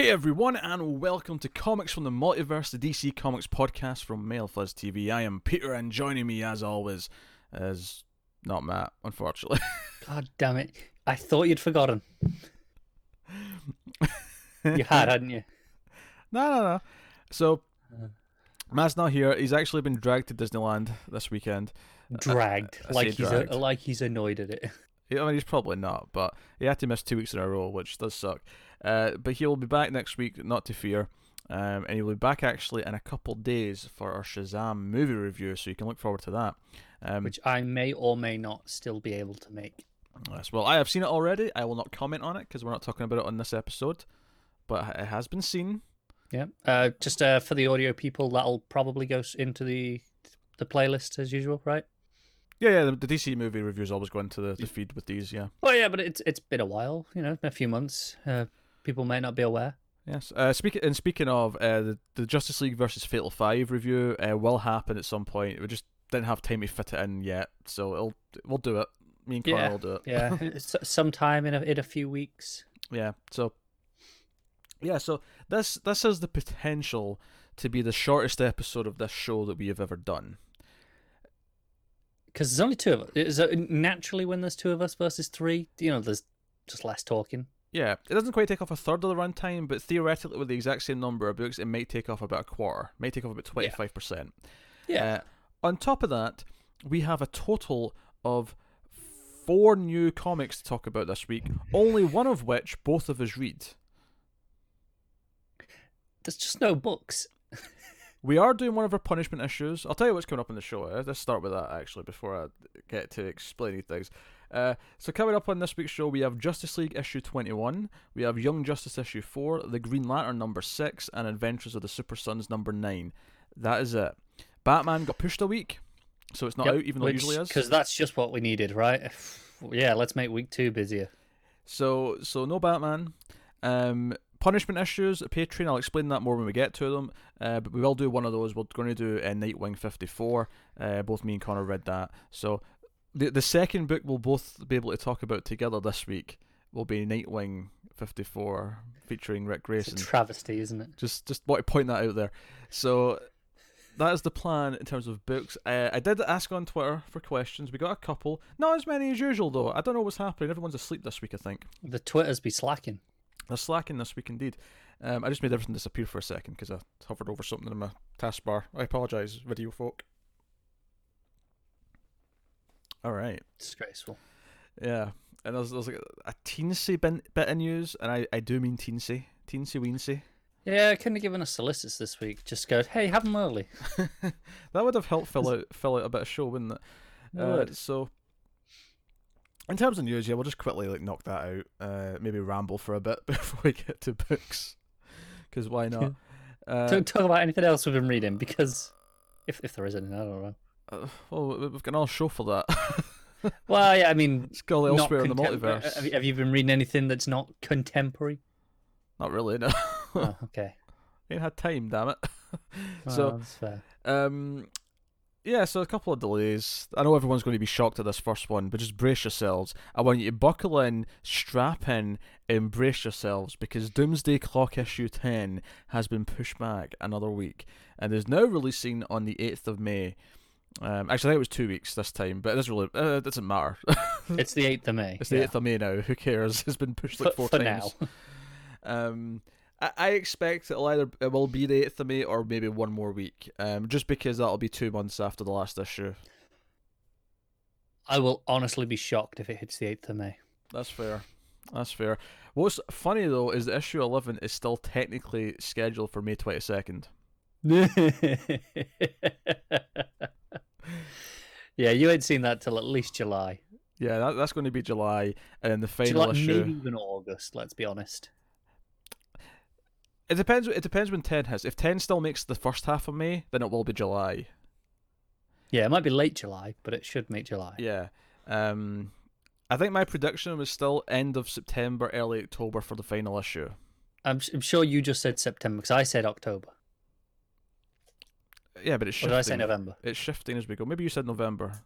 Hey everyone, and welcome to Comics from the Multiverse, the DC Comics podcast from Mail Fuzz TV. I am Peter, and joining me, as always, is not Matt, unfortunately. God damn it. I thought you'd forgotten. you had, hadn't you? no, no, no. So, uh. Matt's not here. He's actually been dragged to Disneyland this weekend. Dragged. I like he's dragged. A, like he's annoyed at it. I mean, he's probably not, but he had to miss two weeks in a row, which does suck. Uh, but he'll be back next week, not to fear. Um, and he'll be back actually in a couple days for our Shazam movie review, so you can look forward to that. Um, Which I may or may not still be able to make. Yes, well, I have seen it already. I will not comment on it because we're not talking about it on this episode, but it has been seen. Yeah. Uh, just uh, for the audio people, that'll probably go into the the playlist as usual, right? Yeah, yeah. The, the DC movie reviews always go into the, the feed with these. Yeah. Oh yeah, but it's it's been a while, you know, a few months. Uh, people may not be aware. Yes. Uh, speaking and speaking of uh, the the Justice League versus Fatal Five review uh, will happen at some point. We just didn't have time to fit it in yet, so it'll we'll do it. Me and Connor Yeah, will do it. Yeah, sometime in a, in a few weeks. Yeah. So yeah, so this this has the potential to be the shortest episode of this show that we have ever done. Because there's only two of us. It naturally when there's two of us versus three, you know, there's just less talking. Yeah, it doesn't quite take off a third of the runtime, but theoretically, with the exact same number of books, it might take off about a quarter, might take off about twenty five percent. Yeah. Uh, on top of that, we have a total of four new comics to talk about this week. Only one of which both of us read. There's just no books. We are doing one of our punishment issues. I'll tell you what's coming up in the show. eh? Let's start with that actually before I get to explaining things. Uh, so coming up on this week's show, we have Justice League issue 21, we have Young Justice issue 4, The Green Lantern number 6, and Adventures of the Super Sons number 9. That is it. Batman got pushed a week, so it's not out even though it usually is. Because that's just what we needed, right? Yeah, let's make week two busier. So so no Batman. Um, punishment issues, a Patreon. I'll explain that more when we get to them. Uh, but we will do one of those. We're going to do uh, Nightwing 54. Uh, both me and Connor read that. So the the second book we'll both be able to talk about together this week will be Nightwing 54 featuring Ric Grayson. It's a travesty, isn't it? Just just want to point that out there. So that is the plan in terms of books. Uh, I did ask on Twitter for questions. We got a couple. Not as many as usual though. I don't know what's happening. Everyone's asleep this week. I think. The Twitters be slacking. They're slacking this week indeed. Um, I just made everything disappear for a second because I hovered over something in my taskbar. I apologise, video folk. All right, Disgraceful. yeah, and there's, there's like a teensy bit, bit of news, and I, I do mean teensy, teensy weensy. Yeah, couldn't have given us solicits this week. Just go, hey, have them early. that would have helped fill out fill out a bit of show, wouldn't it? It Uh, so, in terms of news, yeah, we'll just quickly like knock that out. Uh, maybe ramble for a bit before we get to books, because why not? Uh, Don't talk about anything else we've been reading because if if there is anything, I don't know. Uh, well, we- we've got an all show for that. Well, yeah, I mean, it's not elsewhere in the multiverse. Have you, have you been reading anything that's not contemporary? Not really, no. oh, okay. Ain't had time, damn it. Well, so, that's fair. um, yeah, so a couple of delays. I know everyone's going to be shocked at this first one, but just brace yourselves. I want you to buckle in, strap in, and brace yourselves because Doomsday Clock issue 10 has been pushed back another week and is now releasing on the 8th of May. Um, actually, I think it was two weeks this time, but it doesn't really, uh, it doesn't matter. It's the eighth of May. It's the yeah. 8th of May now. Who cares? It's been pushed like For- four for times. now. Um, I, I expect it'll either it will be the 8th of May or maybe one more week. Um, just because that'll be two months after the last issue. I will honestly be shocked if it hits the eighth of May. That's fair. That's fair. What's funny though is the issue 11 is still technically scheduled for May 22nd. yeah, you ain't seen that till at least July. Yeah, that, that's going to be July, and then the final July, issue. maybe even August. Let's be honest. It depends. It depends when 10 hits. If 10 still makes the first half of May, then it will be July. Yeah, it might be late July, but it should make July. Yeah. Um, I think my prediction was still end of September, early October for the final issue. I'm, I'm sure you just said September because I said October. Yeah, but it's Or shifting. did I say November? It's shifting as we go. Maybe you said November.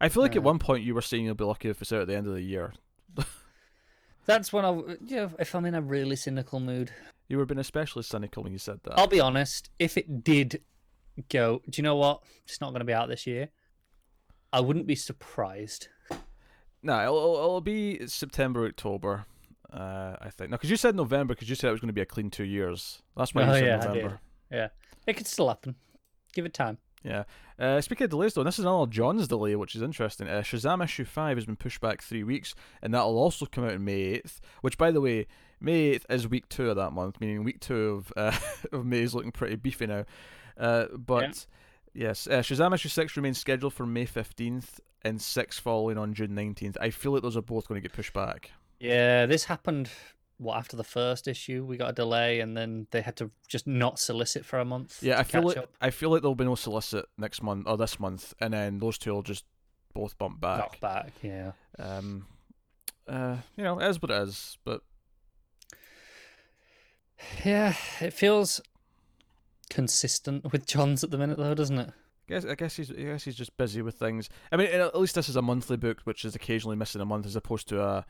I feel like at one point you were saying you'll be lucky if it's out at the end of the year. That's when I, you know, if I'm in a really cynical mood. You would were being especially cynical when you said that. I'll be honest. If it did go, do you know what? It's not going to be out this year. I wouldn't be surprised. No, it'll, it'll, be September, October. Uh, I think. No, because you said November, because you said it was going to be a clean two years. That's why you Oh, said yeah, November. Yeah, it could still happen. Give it time. Yeah. Uh, speaking of delays, though, this is another Johns' delay, which is interesting. Uh, Shazam issue five has been pushed back three weeks, and that'll also come out on May eighth. Which, by the way, May eighth is week two of that month, meaning week two of uh, of May is looking pretty beefy now. Uh, but yes, uh, Shazam issue six remains scheduled for May fifteenth, and six following on June nineteenth. I feel like those are both going to get pushed back. Yeah, this happened. What after the first issue, we got a delay, and then they had to just not solicit for a month. Yeah, I feel like up. I feel like there'll be no solicit next month or this month, and then those two will just both bump back. knock back. Yeah, Um, uh, you know, it is what it is. But yeah, it feels consistent with Johns at the minute, though, doesn't it? I guess I guess he's I guess he's just busy with things. I mean, at least this is a monthly book, which is occasionally missing a month, as opposed to a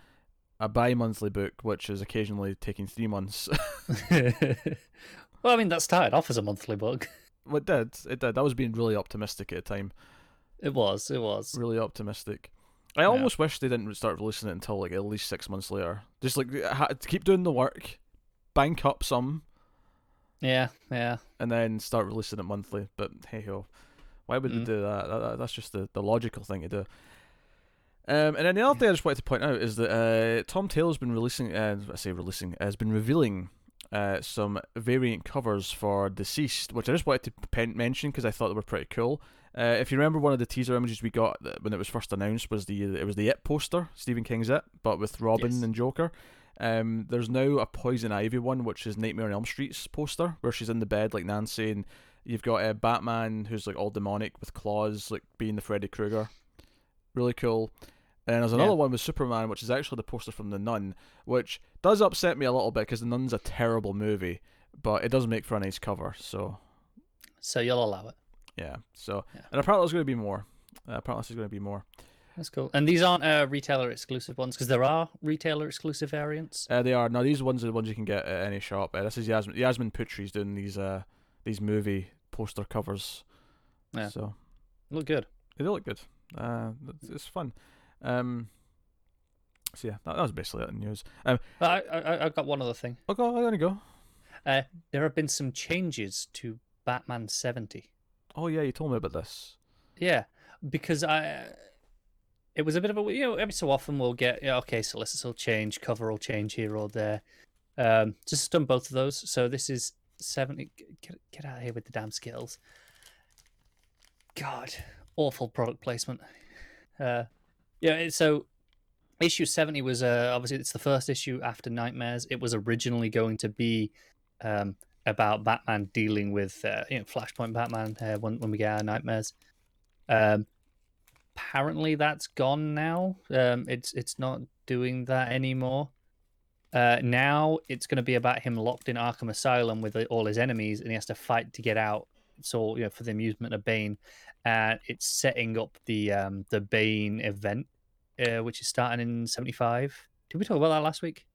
a bi-monthly book, which is occasionally taking three months. well, I mean, that started off as a monthly book. well, it did. It did. I was being really optimistic at the time. It was. It was. Really optimistic. I almost wish they didn't start releasing it until like at least six months later. Just like keep doing the work, bank up some, Yeah, yeah. and then start releasing it monthly. But hey ho, why would Mm. they do that? That- that? That's just the, the logical thing to do. Um, and then the other thing I just wanted to point out is that uh, Tom Taylor's been releasing, uh, I say releasing, has been revealing uh, some variant covers for DCeased, which I just wanted to pen- mention because I thought they were pretty cool. Uh, if you remember, one of the teaser images we got when it was first announced was the it was the It poster, Stephen King's It, but with Robin Yes. and Joker. Um, there's now a Poison Ivy one, which is Nightmare on Elm Street's poster, where she's in the bed like Nancy, and you've got uh, Batman who's like all demonic with claws, like being the Freddy Krueger. Really cool. And there's another Yeah. one with Superman, which is actually the poster from The Nun, which does upset me a little bit because The Nun's a terrible movie, but it does make for a nice cover. So So you'll allow it. yeah. So Yeah. and apparently there's going to be more. Uh, apparently there's going to be more. That's cool. And these aren't uh, retailer exclusive ones because there are retailer exclusive variants. Uh, they are now. These ones are the ones you can get at any shop. Uh, this is Yasmine. Yasmine Putri's doing these uh these movie poster covers. Yeah. So Look good. they do look good. Uh, it's- it's fun. Um. So yeah, that, that was basically it in the news. Um. I, I, I've got one other thing. Oh, go. Gonna go. Uh, there have been some changes to Batman 70. Oh yeah, you told me about this. Yeah, because I, it was a bit of a you know every so often we'll get yeah, okay solicitors will change, cover will change here or there. Um, just done both of those. So this is seventy. Get get out of here with the damn skills. God, awful product placement. Uh, yeah. So issue seventy was uh, obviously it's the first issue after Nightmares. It was originally going to be um, about Batman dealing with uh, you know Flashpoint Batman uh, when when we get our Nightmares. Um, apparently that's gone now. Um, it's it's not doing that anymore. Uh, now it's going to be about him locked in Arkham Asylum with all his enemies, and he has to fight to get out. So you know, for the amusement of Bane, and it's setting up the um, the Bane event, uh, which is starting in seventy five. Did we talk about that last week?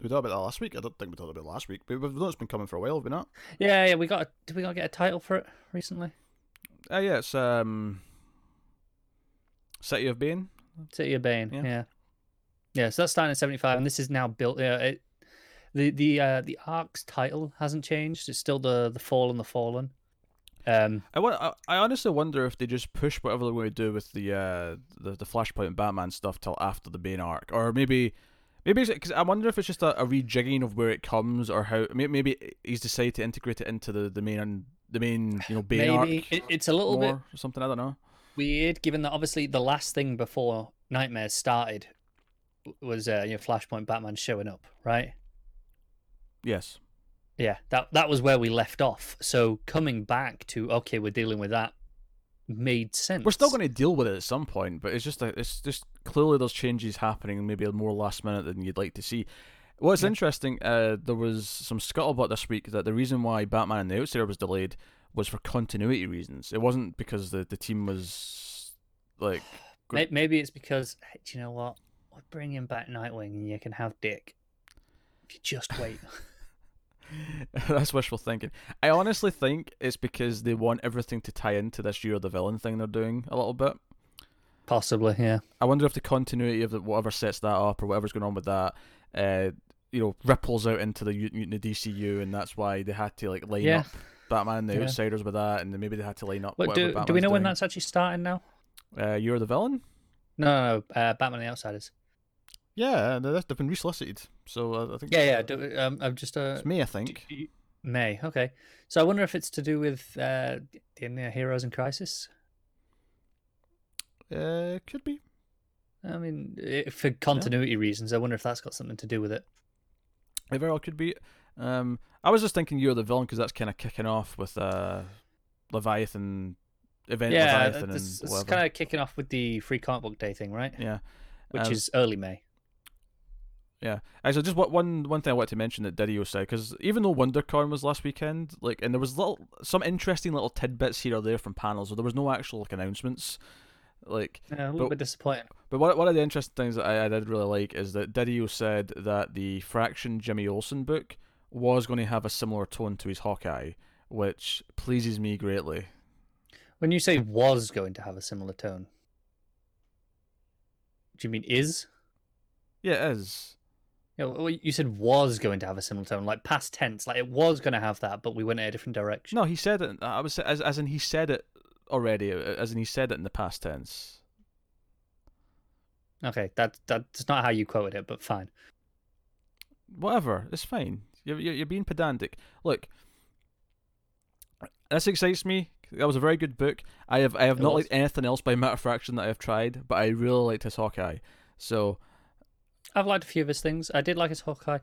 We talked about that last week. I don't think we talked about it last week, but we've known it's been coming for a while, have we not? Yeah, yeah. We got. A, did we got get a title for it recently? Uh, yeah, it's um, City of Bane. City of Bane. Yeah. Yeah. yeah. so that's starting in seventy five, and this is now built. Yeah, it, the the uh, the arc's title hasn't changed. It's still the the Fall and the Fallen. Um, I, wa- I, I honestly wonder if they just push whatever they're going to do with the uh the, the Flashpoint and Batman stuff till after the Bane arc, or maybe maybe because I wonder if it's just a, a rejigging of where it comes, or how maybe he's decided to integrate it into the the main the main you know Bane maybe arc it, it's a little bit or something. I don't know. weird, given that obviously the last thing before Nightmares started was uh, you know Flashpoint Batman showing up, right? Yes. Yeah, that that was where we left off. So coming back to okay, we're dealing with that made sense. We're still going to deal with it at some point, but it's just a, it's just clearly there's changes happening, maybe more last minute than you'd like to see. What's Yeah. interesting, uh, there was some scuttlebutt this week that the reason why Batman and the Outsider was delayed was for continuity reasons. It wasn't because the the team was like May- Maybe it's because hey, do you know what? We're bringing back Nightwing, and you can have Dick. If you just wait. That's wishful thinking. I honestly think it's because they want everything to tie into this year the villain thing they're doing a little bit. Possibly, yeah. I wonder if the continuity of the, whatever sets that up or whatever's going on with that, uh, you know, ripples out into the, the DCU, and that's why they had to like line Yeah. up Batman and the Yeah. Outsiders with that, and then maybe they had to line up. Whatever do, do we know when that's actually starting now? Uh, of the Villain? No, no, no. Uh, Batman and the Outsiders. Yeah, they- they've been resolicited, so uh, I think Yeah, yeah. Do, um, I'm just uh, it's May, I think. May. Okay. So I wonder if it's to do with uh, the uh, Heroes in Crisis. Uh, could be. I mean, i for continuity reasons, I wonder if that's got something to do with it. It very well could be. Um, I was just thinking you're the Villain because that's kind of kicking off with uh, Leviathan event. yeah, Leviathan it's, and it's kind of kicking off with the free comic book day thing, right? Yeah. Which Um, is early May. Yeah. Actually, just what one one thing I wanted to mention that DiDio said because even though WonderCon was last weekend, like, and there was little some interesting little tidbits here or there from panels, so there was no actual like announcements. Like, Yeah, a little but- bit disappointing. but one one of the interesting things that I, I did really like is that DiDio said that the Fraction Jimmy Olsen book was going to have a similar tone to his Hawkeye, which pleases me greatly. When you say was going to have a similar tone, do you mean is? Yeah, it is. You, know, you said was going to have a similar tone, like past tense, like it was going to have that, but we went in a different direction. No, he said it. I was as as in he said it already, uh, as in he said it in the past tense. Okay, that that's not how you quoted it, but fine. whatever, it's fine. You're, you're, you're being pedantic. Look, this excites me. That was a very good book. I have I have It not was. liked anything else by Matt Fraction that I have tried, but I really liked his Hawkeye. So I've liked a few of his things. I did like his Hawkeye.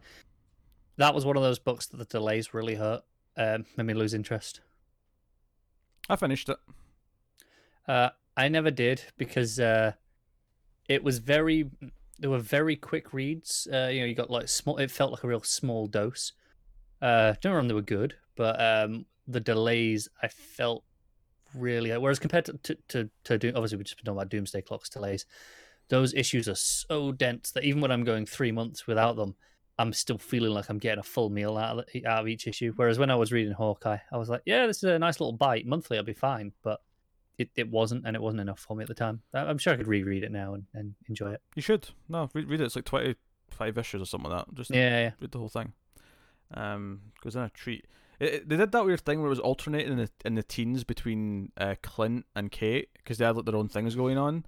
That was one of those books that the delays really hurt. Um, made me lose interest. I finished it. Uh, I never did because uh, it was very. There were very quick reads. Uh, you know, you got like small. It felt like a real small dose. Uh, don't remember they were good, but um, the delays I felt really. Whereas compared to to to, to Doom, obviously we've just been talking about Doomsday Clock's delays. Those issues are so dense that even when I'm going three months without them, I'm still feeling like I'm getting a full meal out of, out of each issue. Whereas when I was reading Hawkeye, I was like, yeah, this is a nice little bite. Monthly, I'll be fine. But it, it wasn't, and it wasn't enough for me at the time. I'm sure I could reread it now and, and enjoy it. You should no read, read it. It's like twenty five issues or something like that. Just Yeah, yeah. read the whole thing. Um, goes in a treat. It, it- they did that weird thing where it was alternating in the in the teens between uh, Clint and Kate because they had like their own things going on.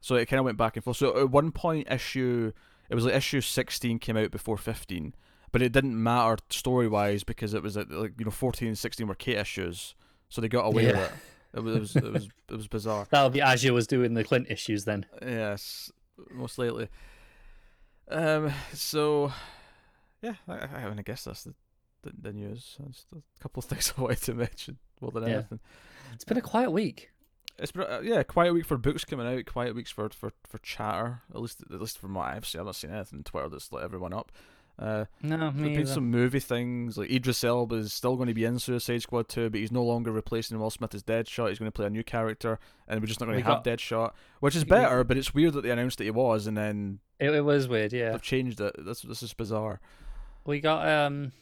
So it kind of went back and forth. So at one point, issue it was like issue sixteen came out before fifteen, but it didn't matter story wise because it was like you know fourteen and sixteen were Kate issues, so they got away with it. It was it was it was, it was bizarre. That would be you was doing the Clint issues then. Yes, most likely. Um. So, yeah, I, I, I guess that's the, the the news. That's a couple of things I wanted to mention more than Yeah. anything. It's been a quiet week. It's uh, yeah, quiet week for books coming out. Quiet weeks for for for chatter. At least at least from what I've seen, I've not seen anything on Twitter that's lit everyone up. Uh, No, me been some movie things like Idris Elba is still going to be in Suicide Squad 2, but he's no longer replacing Will Smith as Deadshot. He's going to play a new character, and we're just not going We to have got- Deadshot, which is better. But it's weird that they announced that he was, and then It, it was weird, yeah. they've changed it. This this is bizarre. We got um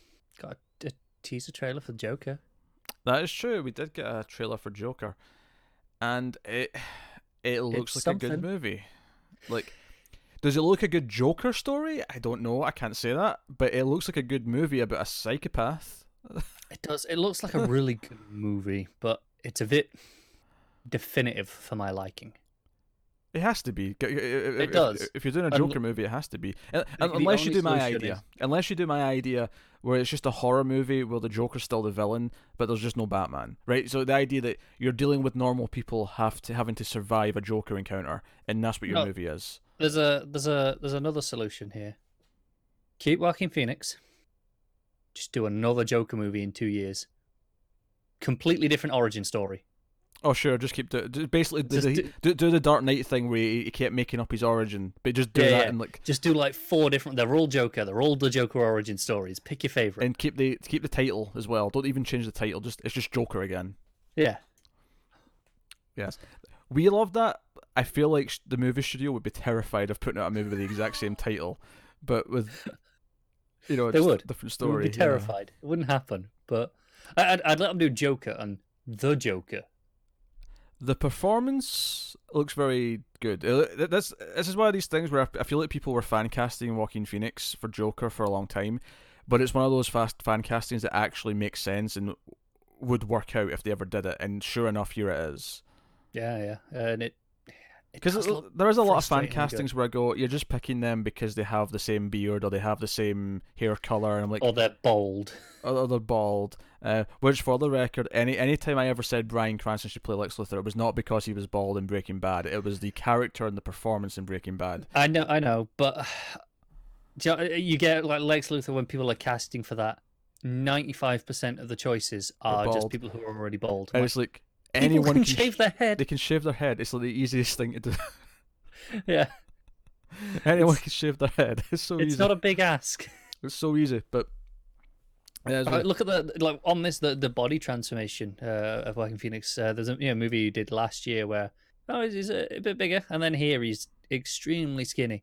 got a, a teaser trailer for Joker. That is true. We did get a trailer for Joker, and it it looks It's like a good movie. Like, does it look a good Joker story? I don't know. I can't say that, but it looks like a good movie about a psychopath. It does. It looks like a really good movie, but it's a bit definitive for my liking. It has to be. It It does. If you're doing a Joker movie, it has to be. Un- The- the Unless you do my idea. is- Unless you do my idea where it's just a horror movie where the Joker's still the villain, but there's just no Batman, right? So the idea that you're dealing with normal people have to having to survive a Joker encounter, and that's what your No. movie is. There's a there's a there's another solution here. Keep Joaquin Phoenix. Just do another Joker movie in two years. Completely different origin story. Oh sure, just keep do, basically do, the, do- do, do the Dark Knight thing where he, he kept making up his origin, but just do Yeah, that yeah. and like Just do like four different. They're all Joker. They're all the Joker origin stories. Pick your favorite. and keep the keep the title as well. Don't even change the title. Just it's just Joker again. yeah. Yes, we love that. I feel like the movie studio would be terrified of putting out a movie with the exact same title, but with you know, They would. different They would story. be yeah. terrified. It wouldn't happen. But I'd, I'd let them do Joker and the Joker. The performance looks very good. Uh, This this is one of these things where I feel like people were fan casting Joaquin Phoenix for Joker for a long time, but it's one of those fast fan castings that actually makes sense and would work out if they ever did it. And sure enough, here it is. Yeah, yeah, and it Because there is a lot of fan frustratingly good. castings where I go, you're just picking them because they have the same beard or they have the same hair color, and I'm like, or they're bald, or they're bald. Uh, which, for the record, any any time I ever said Bryan Cranston should play Lex Luthor, it was not because he was bald in Breaking Bad. It was the character and the performance in Breaking Bad. I know, I know, but you, know, you get like Lex Luthor when people are casting for that. Ninety-five percent of the choices are just people who are already bald. And Like, it's like people anyone can can shave their head. They can shave their head. It's like the easiest thing to do. Yeah, anyone can shave their head. It's so it's easy. not a big ask. It's so easy, but. Yeah, it's Uh, look at the like on this the, the body transformation uh, of Joaquin Phoenix. Uh, there's a you know, movie you did last year where oh he's, he's a, a bit bigger, and then here he's extremely skinny.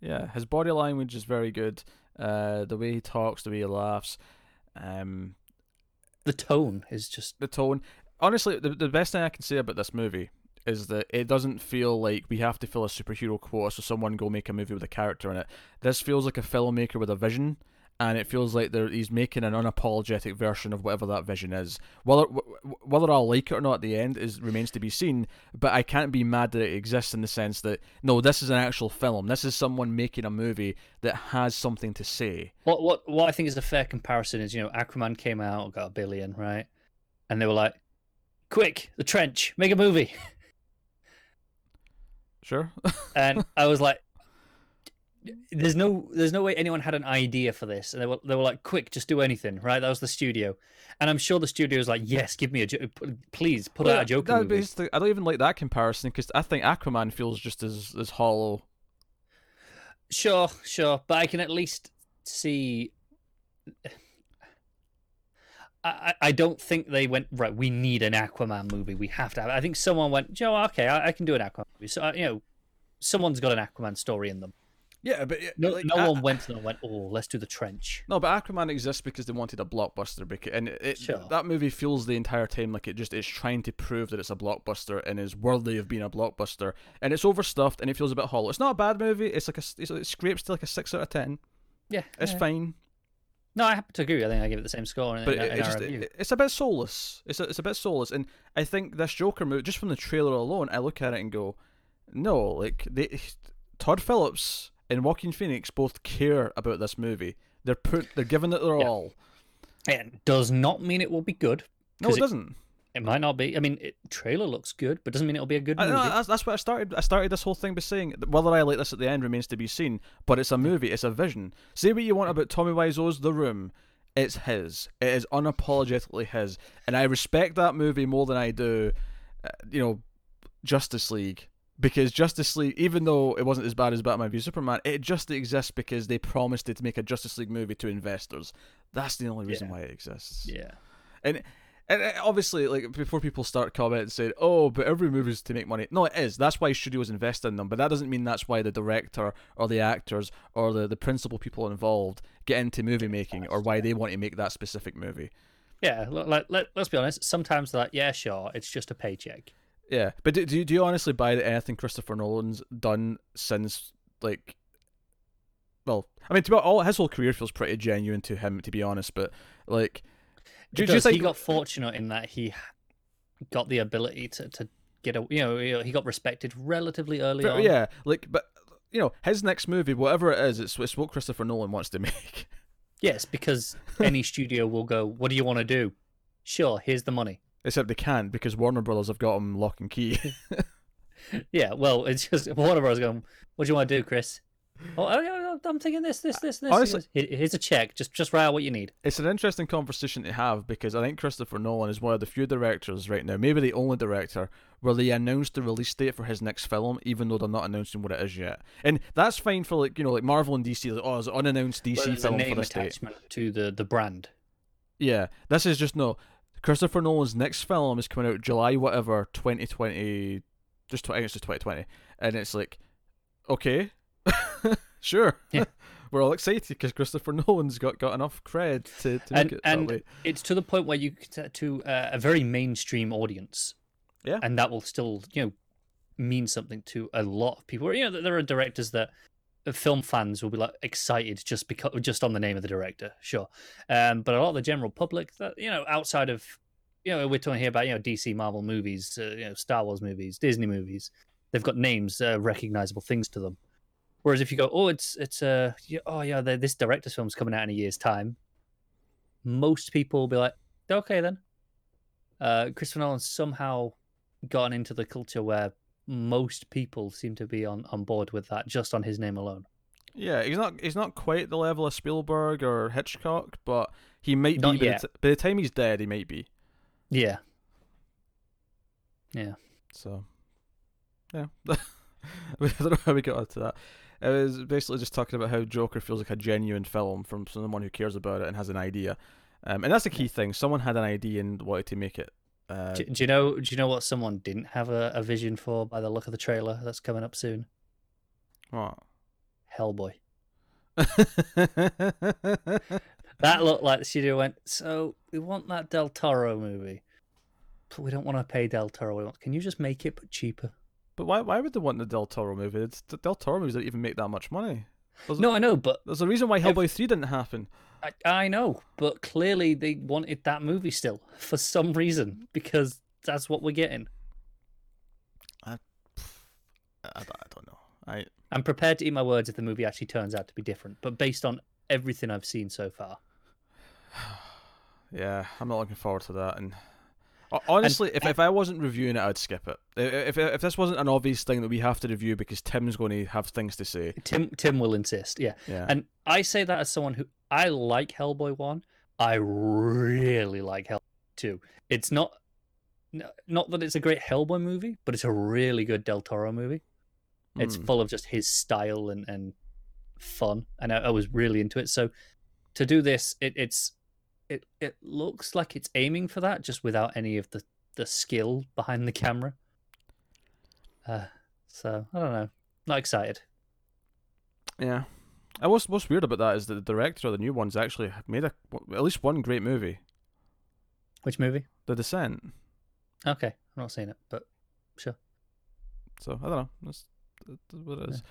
Yeah, his body language is very good. Uh, the way he talks, the way he laughs, um, The tone is just the tone. Honestly, the the best thing I can say about this movie is that it doesn't feel like we have to fill a superhero quota so someone go make a movie with a character in it. This feels like a filmmaker with a vision, and it feels like he's making an unapologetic version of whatever that vision is. Whether whether I'll like it or not at the end is remains to be seen. But I can't be mad that it exists in the sense that no, this is an actual film. This is someone making a movie that has something to say. what what what I think is a fair comparison is you know Aquaman came out got a billion right, and they were like, quick the trench make a movie, Sure. and I was like. There's no, there's no way anyone had an idea for this, and they were, they were like, "Quick, just do anything!" Right? That was the studio, and I'm sure the studio was like, "Yes, give me a, jo- please put out a Joker movie." I don't even like that comparison because I think Aquaman feels just as as hollow. Sure, sure, but I can at least see. I, I don't think they went right. We need an Aquaman movie. We have to have. I think someone went, Joe. Okay, I, I can do an Aquaman movie. So uh, you know, someone's got an Aquaman story in them. Yeah, but No, like, no I- one went to and went, oh, let's do the trench. No, but Aquaman exists because they wanted a blockbuster. Because and it, Sure. that movie feels the entire time like it just is trying to prove that it's a blockbuster and is worthy of being a blockbuster. And it's overstuffed and it feels a bit hollow. It's not a bad movie. It's like a it's, it scrapes to like a six out of ten. Yeah, It's yeah. fine, No, I happen to agree. I think I give it the same score in, but in, it, in it just it- it's a bit soulless. It's a, it's a bit soulless. And I think this Joker movie, just from the trailer alone, I look at it and go, no, like they, Todd Phillips and Joaquin Phoenix both care about this movie. They're put, they're giving it their Yeah. all. It does not mean it will be good. No, it it- doesn't. It might not be. I mean, it, trailer looks good, but doesn't mean it'll be a good I, movie. no, that's, that's what I started. I started this whole thing by saying whether I like this at the end remains to be seen. But it's a movie. It's a vision. Say what you want about Tommy Wiseau's The Room. It's his. It is unapologetically his, and I respect that movie more than I do, uh, you know, Justice League. Because Justice League, even though it wasn't as bad as Batman v Superman, it just exists because they promised it to make a Justice League movie to investors. That's the only reason Yeah. why it exists. yeah. And and obviously, like before people start commenting and saying, "Oh, but every movie is to make money." No, it is. That's why studios invest in them. But that doesn't mean that's why the director or the actors or the the principal people involved get into movie making or why they want to make that specific movie. Yeah, like, let, let's be honest. Sometimes they're like, yeah, sure, it's just a paycheck. Yeah, but do do you, do you honestly buy that anything Christopher Nolan's done since like? Well, I mean, to be all his whole career feels pretty genuine to him, to be honest. But like, do, It do you does. think he got fortunate in that he got the ability to, to get a you know he got respected relatively early But, on. yeah, like, but you know, his next movie, whatever it is, it's, it's what Christopher Nolan wants to make. Yes, because any studio will go, "What do you want to do?" Sure, here's the money. Except they can't because Warner Brothers have got him lock and key. Yeah, well, it's just Warner Bros. going, "What do you want to do, Chris?" Oh, oh I- I- I'm thinking this, this, this, this. Honestly- Here- Here's a check. Just, just write out what you need. it's an interesting conversation to have because I think Christopher Nolan is one of the few directors right now, maybe the only director, where they announced the release date for his next film, even though they're not announcing what it is yet. And that's fine for like you know, like Marvel and DC. Like, oh, it's an unannounced DC a film for name this date. attachment to the the brand. Yeah, this is just no. Christopher Nolan's next film is coming out July whatever 2020, just I think it's just 2020, and it's like, okay, sure, Yeah. we're all excited because Christopher Nolan's got, got enough cred to, to make And- it and it's to the point where you get to uh, a very mainstream audience. Yeah. And that will still, you know, mean something to a lot of people. You know, there are directors that uh, film fans will be like excited just because just on the name of the director, sure. Um, but a lot of the general public, that you know, outside of, you know, we're talking here about you know DC, Marvel movies, uh, you know, Star Wars movies, Disney movies. They've got names, uh, recognizable things to them. Whereas if you go, oh, it's it's uh, oh yeah, this director's film's coming out in a year's time, most people will be like, okay then. Uh, Christopher Nolan somehow gotten into the culture where most people seem to be on, on board with that just on his name alone. Yeah, he's not he's not quite the level of Spielberg or Hitchcock, but he might Not be. By the, t- by the time he's dead, he might be. Yeah. Yeah. So, yeah. I don't know how we got onto that. It was basically just talking about how Joker feels like a genuine film from someone who cares about it and has an idea. Um, and that's the key thing. Someone had an idea and wanted to make it. Uh, Do, do you know? Do you know what someone didn't have a, a vision for by the look of the trailer that's coming up soon? what? Hellboy. That looked like the studio went. So we want that Del Toro movie, but we don't want to pay Del Toro. We want- Can you just make it but cheaper? But why? Why would they want the Del Toro movie? It's, the Del Toro movies don't even make that much money. There's, No, I know, but there's a reason why If- Hellboy three didn't happen. I, I know, but clearly they wanted that movie still for some reason because that's what we're getting. I, I, don't- I don't know. I I'm prepared to eat my words if the movie actually turns out to be different, but based on everything I've seen so far, Yeah, I'm not looking forward to that. And ho- honestly, if, if I wasn't reviewing it, I'd skip it. If, if if this wasn't an obvious thing that we have to review because Tim's going to have things to say, Tim Tim will insist. Yeah, yeah, and I say that as someone who I like Hellboy one. I really like Hellboy two. It's not not that it's a great Hellboy movie, but it's a really good Del Toro movie. It's Mm. full of just his style and, and fun, and I, I was really into it. So to do this, it, it's it it looks like it's aiming for that, just without any of the the skill behind the camera. Uh, so I don't know, not excited. yeah. And what's what's weird about that is that the director of the new ones actually made a at least one great movie, Which movie? The Descent. Okay, i am not seen it, but sure. So I don't know. That's, that's what it is.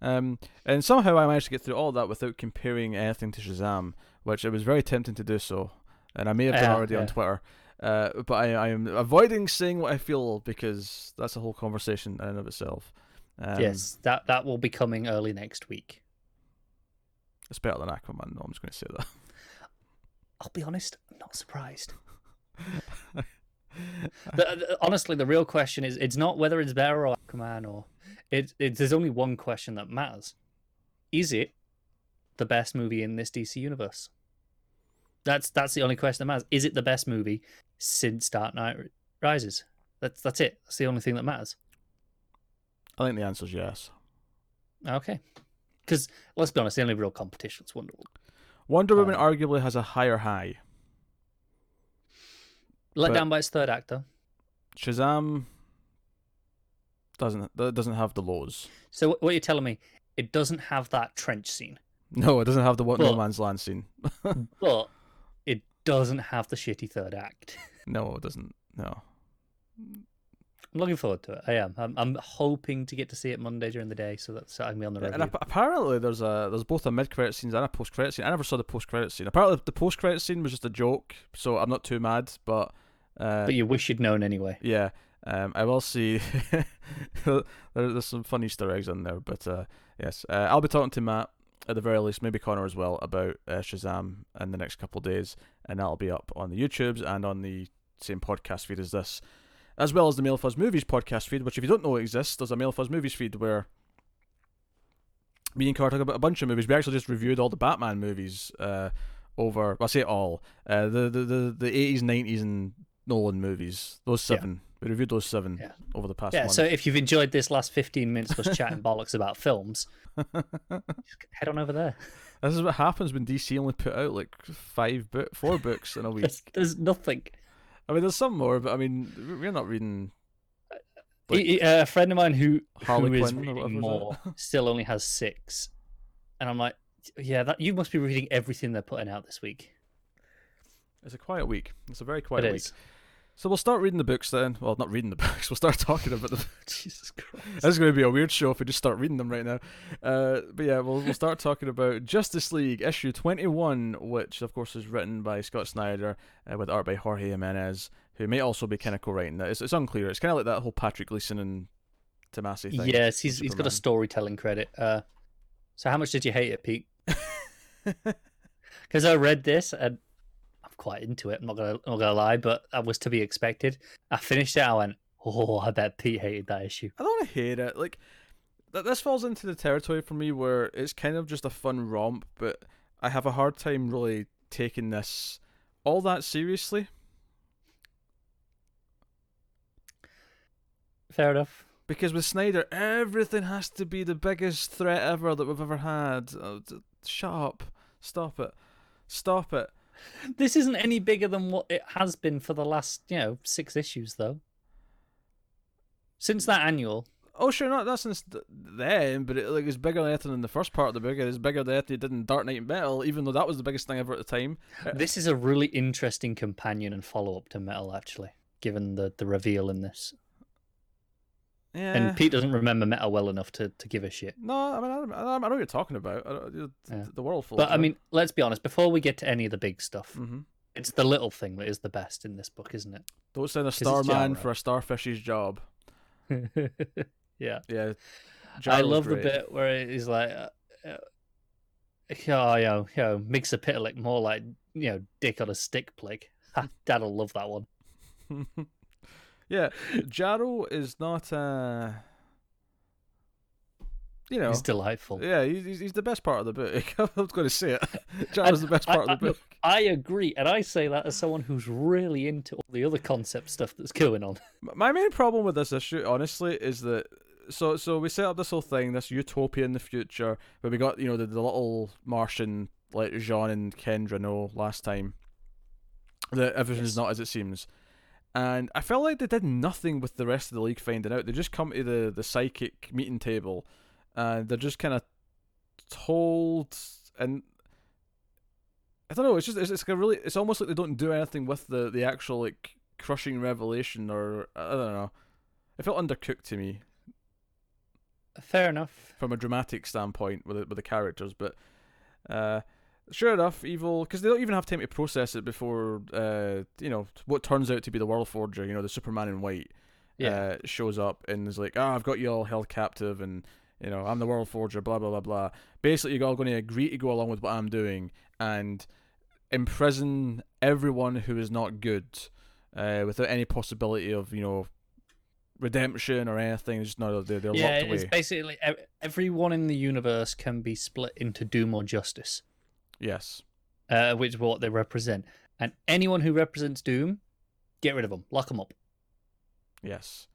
Um, and somehow I managed to get through all that without comparing anything to Shazam, which it was very tempting to do so, and I may have done Yeah, already on. Twitter. Uh, but I, I am avoiding saying what I feel because that's a whole conversation in and of itself. Um, yes, that that will be coming early next week. it's better than Aquaman. No, I'm just going to say that. I'll be honest, I'm not surprised. The, the- honestly, the real question is it's not whether it's better or Aquaman or it, it. There's only one question that matters: Is it the best movie in this DC universe? That's that's the only question that matters. Is it the best movie since Dark Knight Rises? That's that's it. That's the only thing that matters. I think the answer is yes. Okay, because let's be honest, the only real competition is Wonder Woman. Wonder Woman Uh, arguably has a higher high. Let down by its third actor. Shazam doesn't that doesn't have the laws. So what you're telling me, it doesn't have that trench scene, No, it doesn't have the what no man's land scene. but it doesn't have the shitty third act. No, it doesn't. No. I'm looking forward to it. I am. I'm, I'm hoping to get to see it Monday during the day, so that's I can be on the And review. ap- apparently, there's a there's both a mid credit scene and a post credit scene. I never saw the post credit scene. Apparently, the post credit scene was just a joke, so I'm not too mad. But, uh, but you wish you'd known anyway. yeah, um, I will see. there, there's some funny Easter eggs in there, but uh, yes, uh, I'll be talking to Matt at the very least, maybe Connor as well, about uh, Shazam in the next couple of days, and that'll be up on the YouTubes and on the same podcast feed as this, as well as the Mail Fuzz Movies podcast feed. Which, if you don't know exists, there's a Mail Fuzz Movies feed where me and Connor talk about a bunch of movies. We actually just reviewed all the Batman movies uh, over. Well, I say all uh, the the the the eighties, nineties, and Nolan movies. Those Yeah. We reviewed those seven Yeah. over the past Yeah. month. So if you've enjoyed this last 15 minutes of us chatting bollocks about films, head on over there. this is what happens when DC only put out like five book, four books in a week. There's, there's nothing. I mean, there's some more, but I mean, we're not reading Like- E- e- a friend of mine who Harley who is Quinn reading more still only has six, and I'm like, yeah, that you must be reading everything they're putting out this week. It's a quiet week. It's a very quiet It week. is. So we'll start reading the books then. Well, not reading the books. We'll start talking about them. Jesus Christ. This is going to be a weird show if we just start reading them right now. Uh, but yeah, we'll we'll start talking about Justice League issue twenty one, which of course is written by Scott Snyder uh, with art by Jorge Jimenez, who may also be kind of co-writing that. It's, it's unclear. It's kind of like that whole Patrick Gleason and Tomasi thing. Yes, he's he's got a storytelling credit. Uh, so how much did you hate it, Pete? Because I read this and quite into it. I'm not gonna I'm not gonna lie, but that was to be expected. I finished it. I went, oh, I bet Pete hated that issue. I don't hate it. Like th- this falls into the territory for me where it's kind of just a fun romp, but I have a hard time really taking this all that seriously Fair enough. because with Snyder, everything has to be the biggest threat ever that we've ever had. Oh, shut up! Stop it! Stop it! This isn't any bigger than what it has been for the last, you know, six issues though. Since that annual, Oh, sure, not that's since then, but it, like it's bigger than anything in the first part of the book. It's bigger than anything it did in Dark Knight Metal, even though that was the biggest thing ever at the time. Uh, this is a really interesting companion and follow up to Metal, actually, given the, the reveal in this. Yeah. And Pete doesn't remember meta well enough to, to give a shit. No, I mean, I, don't- I, know what you're talking about. Yeah. The world full. But I mean, let's be honest, before we get to any of the big stuff, hmm it's the little thing that is the best in this book, isn't it? don't send a starman for a starfish's job. yeah. Yeah, I love the bit where he's like, uh, uh, oh, you know, you know, makes a pitlick more like, you know, dick on a stick plick. Dad'll love that one. yeah, Jarro is not. Uh, you know, he's delightful. yeah, he's, he's the best part of the book. I was going to say it. Jarro's the best part I- of the I- book. I agree, and I say that as someone who's really into all the other concept stuff that's going on. My main problem with this issue, honestly, is that so so we set up this whole thing, this utopia in the future, where we got you know the, the little Martian like J'onn and Kendra know last time that everything's Yes. not as it seems, and I felt like they did nothing with the rest of the league finding out. They just come to the the psychic meeting table, and they're just kind of told and. I don't know. It's just it's, it's like a really. It's almost like they don't do anything with the the actual like crushing revelation, or I don't know. It felt undercooked to me Fair enough. from a dramatic standpoint with the, with the characters, but uh, sure enough, evil because they don't even have time to process it before uh, you know what turns out to be the World Forger. You know, the Superman in white Yeah. uh, shows up and is like, "Ah, I've got you all held captive, and you know, I'm the World Forger." Blah blah blah blah. Basically, you're all going to agree to go along with what I'm doing and imprison everyone who is not good, uh, without any possibility of you know redemption or anything. It's Just no, they're, they're yeah, locked it's basically everyone in the universe can be split into Doom or Justice, Yes. uh, which is what they represent. And anyone who represents Doom, get rid of them, lock them up. Yes.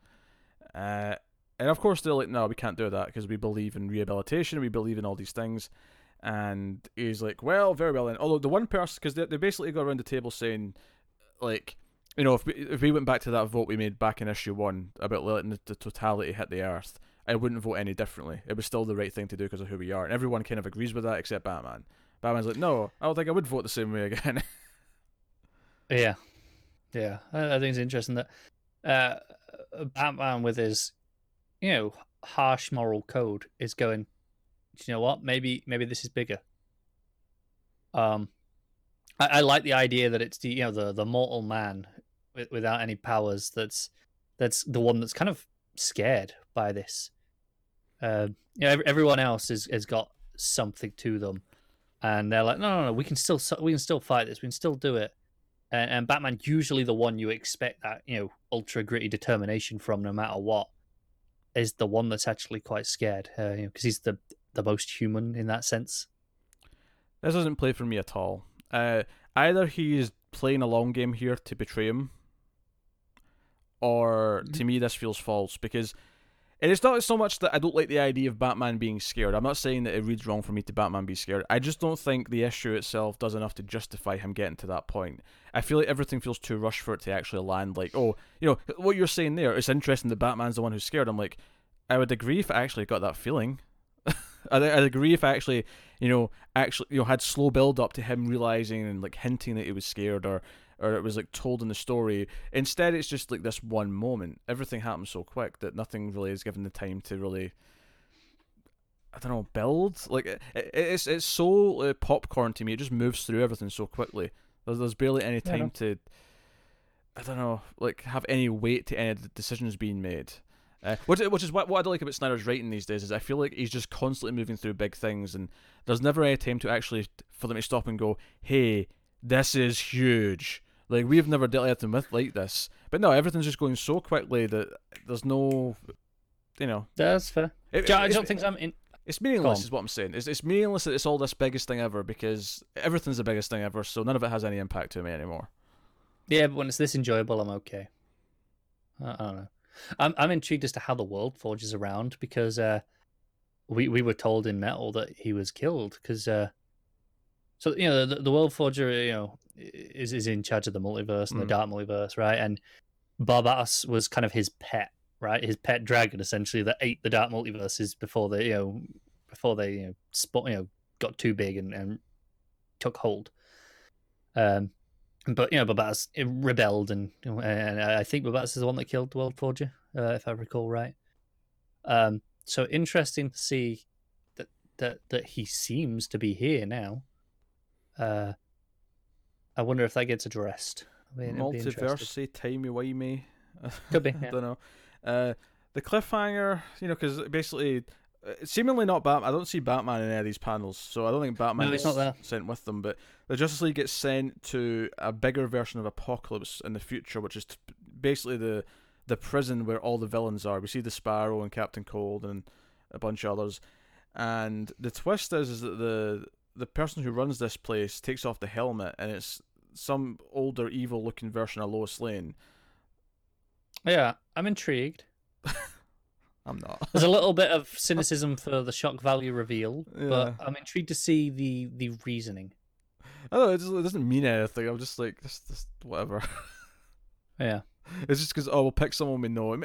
Uh, and of course they're like, no, we can't do that because we believe in rehabilitation, we believe in all these things. And he's like, well, very well then. Although the one person, because they, they basically go around the table saying, like, you know, if we, if we went back to that vote we made back in issue one about letting the, the totality hit the earth, I wouldn't vote any differently. It was still the right thing to do because of who we are. And everyone kind of agrees with that except Batman. Batman's like, no, I don't think I would vote the same way again. Yeah, yeah. I, think it's interesting that uh, Batman, with his, you know, harsh moral code, is going. "Do You know what? Maybe, maybe this is bigger. Um, I, I like the idea that it's the you know the the mortal man with, without any powers. That's that's the one that's kind of scared by this. Uh, you know, ev- everyone else has has got something to them, and they're like, no, no, no. We can still we can still fight this. We can still do it and, and Batman usually the one you expect that you know ultra gritty determination from, no matter what, is the one that's actually quite scared, uh, you know, because he's the the most human in that sense. This doesn't play for me at all. Uh, either he's playing a long game here to betray him, or to me this feels false because it is not so much that I don't like the idea of Batman being scared. I'm not saying that it reads wrong for me to Batman be scared. I just don't think the issue itself does enough to justify him getting to that point. I feel like everything feels too rushed for it to actually land. Like, oh, you know, what you're saying there, it's interesting that Batman's the one who's scared. I'm like, I would agree if I actually got that feeling. I'd, I'd agree if I actually, you know, actually, you know, had slow build up to him realizing and like hinting that he was scared, or or it was like told in the story. Instead, it's just like this one moment. Everything happens so quick that nothing really is given the time to really. I don't know, build like it, it, it's it's so uh, popcorn to me. It just moves through everything so quickly. There's there's barely any Yeah, time know. to. I don't know, like have any weight to any of the decisions being made. Uh, which, which is what, what I don't like about Snyder's writing these days is I feel like he's just constantly moving through big things and there's never any time to actually for them to stop and go, hey, this is huge. Like we've never dealt anything with like this. But no, everything's just going so quickly that there's no, you know, That's fair. it- I it's, don't think I'm in. it's meaningless. on. Is what I'm saying. It's it's meaningless that it's all this biggest thing ever because everything's the biggest thing ever. So none of it has any impact to me anymore. Yeah, but when it's this enjoyable, I'm okay. I, I don't know. I'm I'm intrigued as to how the world forges around because uh, we we were told in Metal that he was killed because uh, so you know the, the world forger you know is is in charge of the multiverse and Mm. the dark multiverse, right? And Barbatos was kind of his pet, right? His pet dragon essentially that ate the dark multiverses before they you know before they you know spot you know got too big and, and took hold. Um, but you know, Barbatos rebelled, and and I think Barbatos is the one that killed the World Forger, uh, if I recall right. Um, so interesting to see that that that he seems to be here now. Uh, I wonder if that gets addressed. I mean, it'd be interesting. Multiverse, timey wimey. Could be, I yeah. don't know. Uh, the cliffhanger, you know, because basically, uh, seemingly not Batman. I don't see Batman in any of these panels, so I don't think Batman No, gets not there. sent with them. But the Justice League gets sent to a bigger version of Apokolips in the future, which is t- basically the the prison where all the villains are. We see the Sparrow and Captain Cold and a bunch of others. And the twist is, is that the the person who runs this place takes off the helmet, and it's some older, evil-looking version of Lois Lane. Yeah, I'm intrigued. I'm not. There's a little bit of cynicism for the shock value reveal, Yeah. but I'm intrigued to see the the reasoning. I don't know. It doesn't, it doesn't mean anything. I'm just like, just, just whatever. Yeah. It's just because oh, we'll pick someone we know.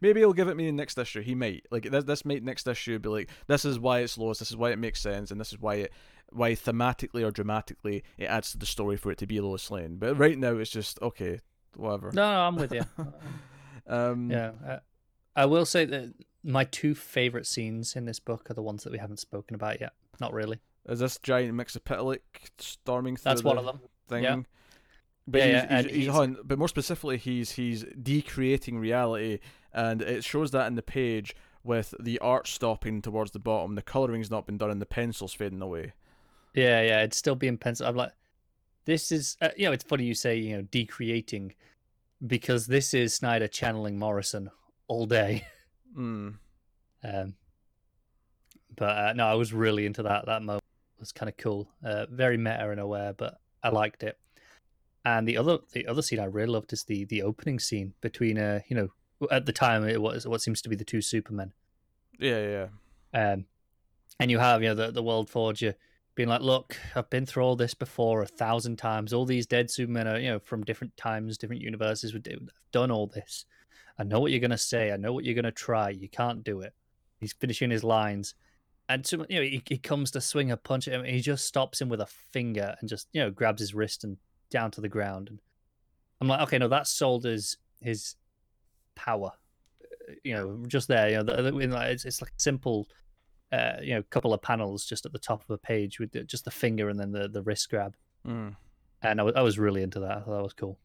Maybe, he'll give it me next issue. He might like this. This might next issue be like, this is why it's Lois. This is why it makes sense, and this is why it, why thematically or dramatically it adds to the story for it to be Lois Lane. But right now it's just okay, whatever. No, no, I'm with you. Um, Yeah, uh, I will say that my two favorite scenes in this book are the ones that we haven't spoken about yet. Not really. Is this giant Mxyzptlk storming through That's one of them. thing? Yeah. But Yeah, he's, yeah, he's, and he's, he's- on, but more specifically, he's he's decreating reality, and it shows that in the page with the art stopping towards the bottom. The coloring's not been done, and the pencils fading away. Yeah, yeah, it's still being pencil. I'm like, this is, uh, you know, it's funny you say, you know, decreating, because this is Snyder channeling Morrison all day. Mm. Um, but uh, no, I was really into that. That moment It was kind of cool. Uh, very meta and aware, but I liked it. And the other, the other scene I really loved is the the opening scene between, uh, you know, at the time it was what seems to be the two Supermen. Yeah, yeah. Um, and you have, you know, the, the World Forger being like, look, I've been through all this before a thousand times. All these dead Supermen are, you know, from different times, different universes. We've done all this. I know what you're going to say. I know what you're going to try. You can't do it. He's finishing his lines. And, so, you know, he, he comes to swing a punch at him and he just stops him with a finger and just, you know, grabs his wrist and down to the ground. And I'm like, okay, no, that's sold as his power. Uh, You know, just there, you know, the, the, in like, it's, it's like simple uh, you know, couple of panels just at the top of a page with the, just the finger and then the, the wrist grab. Mm. And I was, I was really into that. I thought that was cool.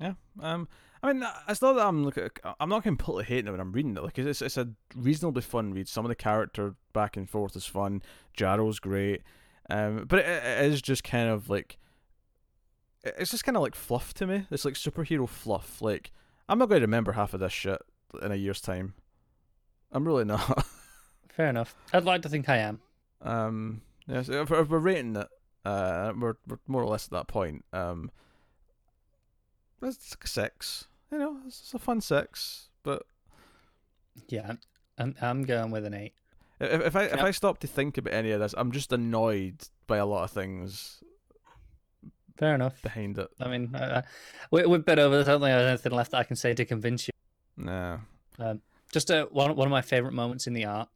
Yeah. Um. I mean, it's not that I'm like I'm not completely hating it when I'm reading it. Like it's it's a reasonably fun read. Some of the character back and forth is fun. Jarro's great. Um. But it, it is just kind of like it's just kind of like fluff to me. It's like superhero fluff. Like I'm not going to remember half of this shit in a year's time. I'm really not. Fair enough. I'd like to think I am. Um, yeah, so if, if we're rating it, uh, we're, we're more or less at that point. Um, it's like a six. You know, it's, it's a fun six. But Yeah, I'm, I'm, I'm going with an eight. if, if I if Yep. I stop to think about any of this, I'm just annoyed by a lot of things Fair enough. behind it. I mean, uh, we, we've been over this. I don't think there's anything left that I can say to convince you. Nah. Just uh, one, one of my favorite moments in the art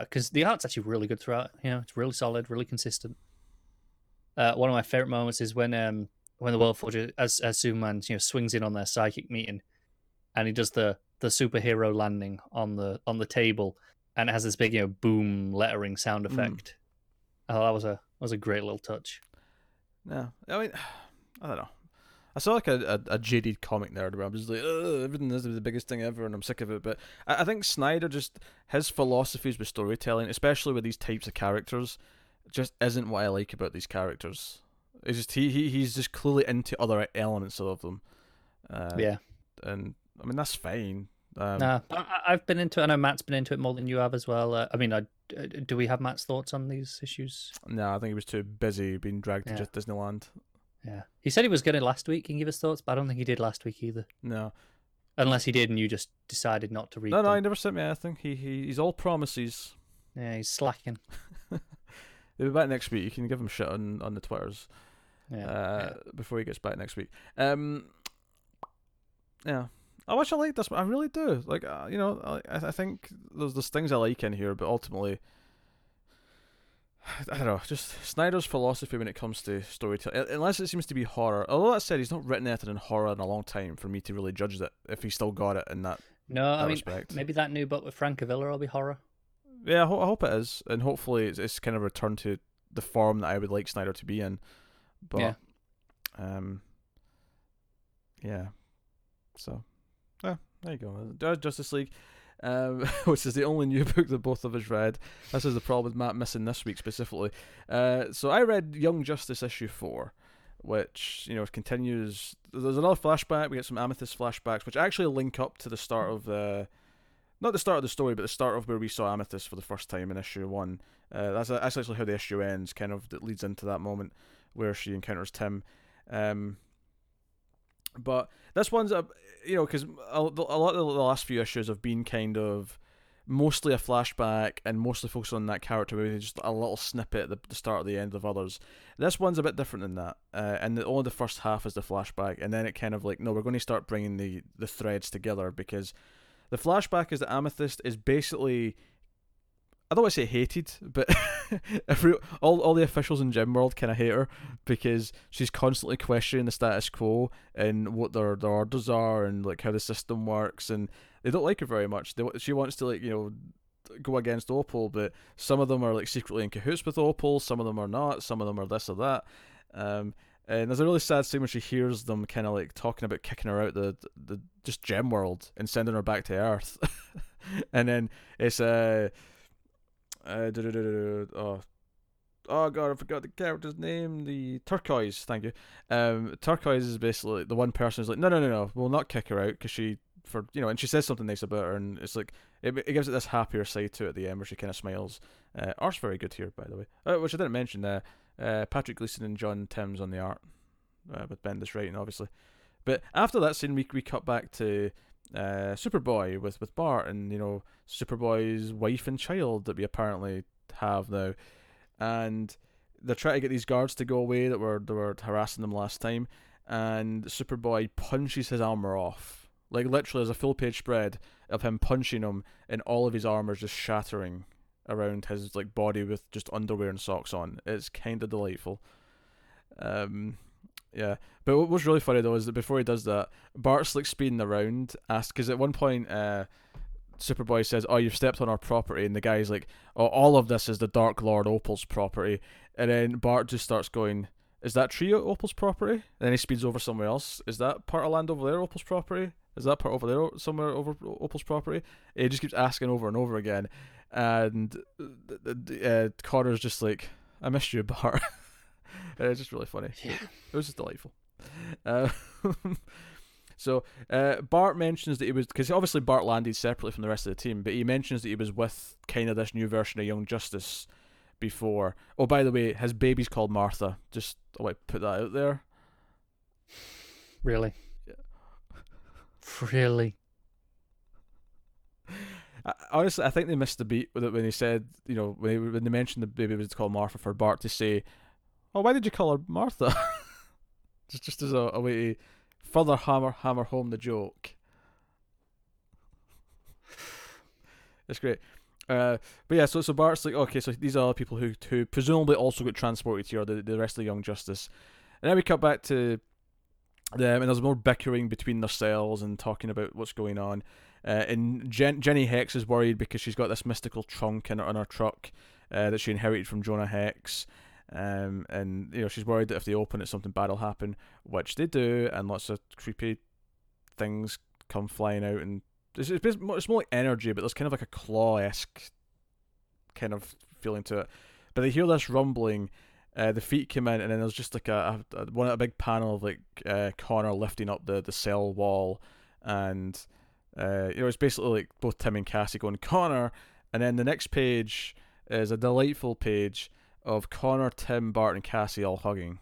because uh, the art's actually really good throughout. You know, it's really solid, really consistent. Uh, one of my favorite moments is when um when the World Forger as as Superman you know swings in on their psychic meeting, and he does the the superhero landing on the on the table, and it has this big you know boom lettering sound Mm. effect. Oh, that was a was a great little touch. Yeah, I mean, I don't know. I saw like a, a, a jaded comic nerd where I'm just like, Ugh, everything is the biggest thing ever, and I'm sick of it. But I, I think Snyder just his philosophies with storytelling, especially with these types of characters, just isn't what I like about these characters. It's just he, he he's just clearly into other elements of them. Uh, yeah, and I mean that's fine. Um, nah, I, I've been into it. I know Matt's been into it more than you have as well. Uh, I mean, I, uh, do we have Matt's thoughts on these issues? No, I think he was too busy being dragged Yeah. to just Disneyland. Yeah, he said he was going to last week and give his thoughts, but I don't think he did last week either. No, Unless he did, and you just decided not to read. no, no, he never sent me anything. He, he he's all promises. Yeah, he's slacking. He'll be back next week. You can give him shit on, on the Twitters Yeah, uh, before he gets back next week. Um, yeah, I wish I liked this. One, I really do. Like, uh, you know, I I think there's there's things I like in here, but ultimately, I don't know. Just Snyder's philosophy when it comes to storytelling, unless it seems to be horror. Although that said, he's not written anything in horror in a long time for me to really judge that. If he still got it in that no, I mean respect. maybe that new book with Frank Avila will be horror. Yeah, I, ho- I hope it is, and hopefully it's, it's kind of returned to the form that I would like Snyder to be in. But, Yeah. um, yeah. So, yeah, there you go. There's Justice League, um, which is the only new book that both of us read. This is the problem with Matt missing this week specifically. Uh, so I read Young Justice issue four, which you know continues. There's another flashback. We get some Amethyst flashbacks, which actually link up to the start of the not the start of the story, but the start of where we saw Amethyst for the first time in issue one. Uh, that's that's actually how the issue ends. Kind of that leads into that moment where she encounters Tim. Um, but this one's a you know because a, a lot of the last few issues have been kind of mostly a flashback and mostly focused on that character with just a little snippet at the, the start or the end of others. This one's a bit different than that, uh, and the, only the first half is the flashback, and then it kind of like no, we're going to start bringing the the threads together because the flashback is that Amethyst is basically. I don't want to say hated, but every all all the officials in Gem World kind of hate her because she's constantly questioning the status quo and what their their orders are and like how the system works, and they don't like her very much. They, she wants to like you know go against Opal, but some of them are like secretly in cahoots with Opal, some of them are not, some of them are this or that. Um, and there's a really sad scene when she hears them kind of like talking about kicking her out the, the just Gem World and sending her back to Earth, and then it's uh, uh oh. Oh god I forgot the character's name the turquoise thank you. Um turquoise is basically the one person who's like no no no no we'll not kick her out because she for you know and she says something nice about her and it's like it, it gives it this happier side to it at the end where she kind of smiles. Uh, art's very good here by the way. Uh, which I didn't mention uh, uh Patrick Gleason and John Timms on the art uh, with Bendis writing obviously. But after that scene we, we cut back to uh, Superboy with, with Bart and you know Superboy's wife and child that we apparently have now, and they're trying to get these guards to go away that were that were harassing them last time, and Superboy punches his armor off. Like literally, there's a full page spread of him punching him, and all of his armor is just shattering around his like body with just underwear and socks on. It's kind of delightful. Um, yeah, but what was really funny though is that before he does that, Bart's like speeding around, ask because at one point, uh, Superboy says, "Oh, you've stepped on our property," and the guy's like, "Oh, all of this is the Dark Lord Opal's property," and then Bart just starts going. Is that tree Opal's property? And then he speeds over somewhere else. Is that part of land over there Opal's property? Is that part over there somewhere over Opal's property? He just keeps asking over and over again, and uh, Connor's just like, "I missed you, Bart." And it's just really funny. Yeah. It was just delightful. Uh, so uh, Bart mentions that he was because obviously Bart landed separately from the rest of the team, but he mentions that he was with kind of this new version of Young Justice before. Oh, by the way, his baby's called Martha. Just I put that out there. Really? Yeah. Really? I, honestly, I think they missed the beat with it when he said, you know, when they, when they mentioned the baby was called Martha for Bart to say, "Oh, why did you call her Martha?" just just as a, a way to further hammer hammer home the joke. It's great. Uh, but yeah, so so Bart's like, okay, so these are people who who presumably also got transported here, the the rest of the Young Justice, and then we cut back to them, and there's more bickering between their cells and talking about what's going on. Uh, and Jen- Jenny Hex is worried because she's got this mystical trunk in her, in her truck uh, that she inherited from Jonah Hex. Um, and you know she's worried that if they open it, something bad will happen, which they do, and lots of creepy things come flying out, and it's, it's, more, like energy, but there's kind of like a claw esque kind of feeling to it. But they hear this rumbling, uh, the feet come in, and then there's just like a, a, a one a big panel of like uh, Connor lifting up the the cell wall, and uh, you know it's basically like both Tim and Cassie going Connor, and then the next page is a delightful page of Connor, Tim, Bart, and Cassie all hugging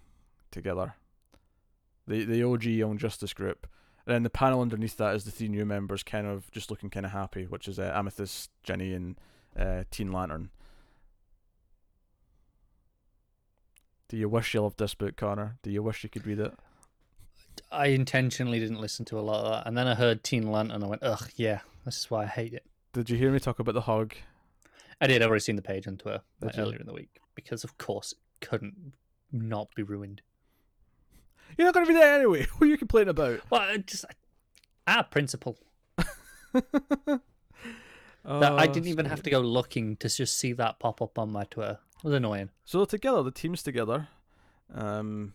together. The the OG Young Justice group. And then the panel underneath that is the three new members kind of just looking kind of happy, which is uh, Amethyst, Jenny, and uh, Teen Lantern. Do you wish you loved this book, Connor? Do you wish you could read it? I intentionally didn't listen to a lot of that, and then I heard Teen Lantern, and I went, "Ugh, yeah, this is why I hate it." Did you hear me talk about the hug? I did. I've already seen the page on Twitter like, earlier in the week because, of course, it couldn't not be ruined. You're not going to be there anyway. What are you complaining about? Well, I just of principle. Oh, That I didn't even have to go looking to just see that pop up on my Twitter. It was annoying. So together, the team's together. Um,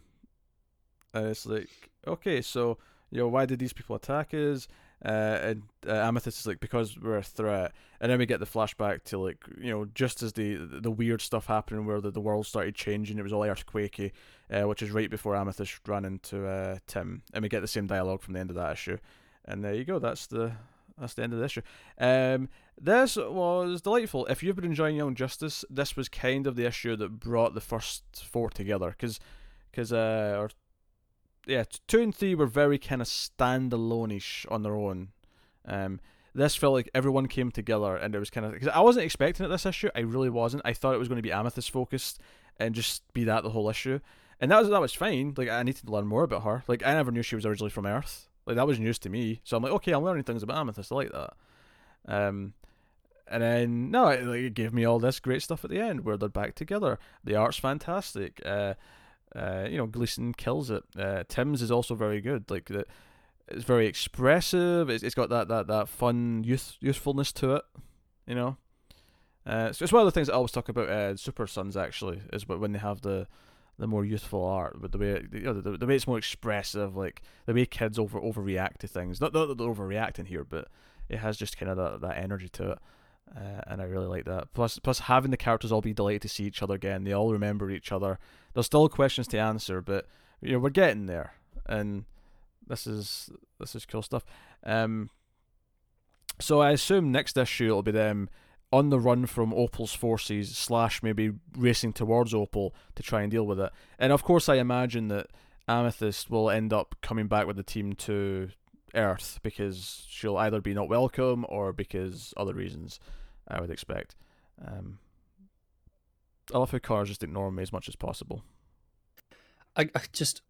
and it's like, okay, so you know, why did these people attack us? Uh, and uh, Amethyst is like because we're a threat, and then we get the flashback to like you know just as the the weird stuff happening where the, the world started changing, it was all earthquakey, uh, which is right before Amethyst ran into uh, Tim, and we get the same dialogue from the end of that issue, and there you go, that's the that's the end of the issue. Um, this was delightful. If you've been enjoying Young Justice, this was kind of the issue that brought the first four together, because because uh, or yeah, two and three were very kind of standalone-ish on their own. Um, this felt like everyone came together, and it was kind of because I wasn't expecting it this issue. I really wasn't. I thought it was going to be Amethyst focused and just be that the whole issue, and that was that was fine. Like I needed to learn more about her. Like I never knew she was originally from Earth. Like that was news to me. So I'm like, okay, I'm learning things about Amethyst. I like that. Um, and then no, it, like, it gave me all this great stuff at the end where they're back together. The art's fantastic. Uh, uh, you know, Gleason kills it. Uh, Tim's is also very good. Like the, it's very expressive. It's, it's got that, that, that fun youth youthfulness to it. You know, uh, so it's one of the things I always talk about. Uh, Super Sons actually is wh- when they have the the more youthful art, but the way you know, the, the way it's more expressive, like the way kids over overreact to things. Not, not that they're overreacting here, but it has just kind of that, that energy to it. Uh, and I really like that. Plus, plus having the characters all be delighted to see each other again. They all remember each other. There's still questions to answer, but you know we're getting there, and this is this is cool stuff. Um, so I assume next issue it'll be them on the run from Opal's forces slash maybe racing towards Opal to try and deal with it. And of course, I imagine that Amethyst will end up coming back with the team to Earth because she'll either be not welcome or because other reasons. I would expect. Um, I love how cars just ignore me as much as possible. I, I just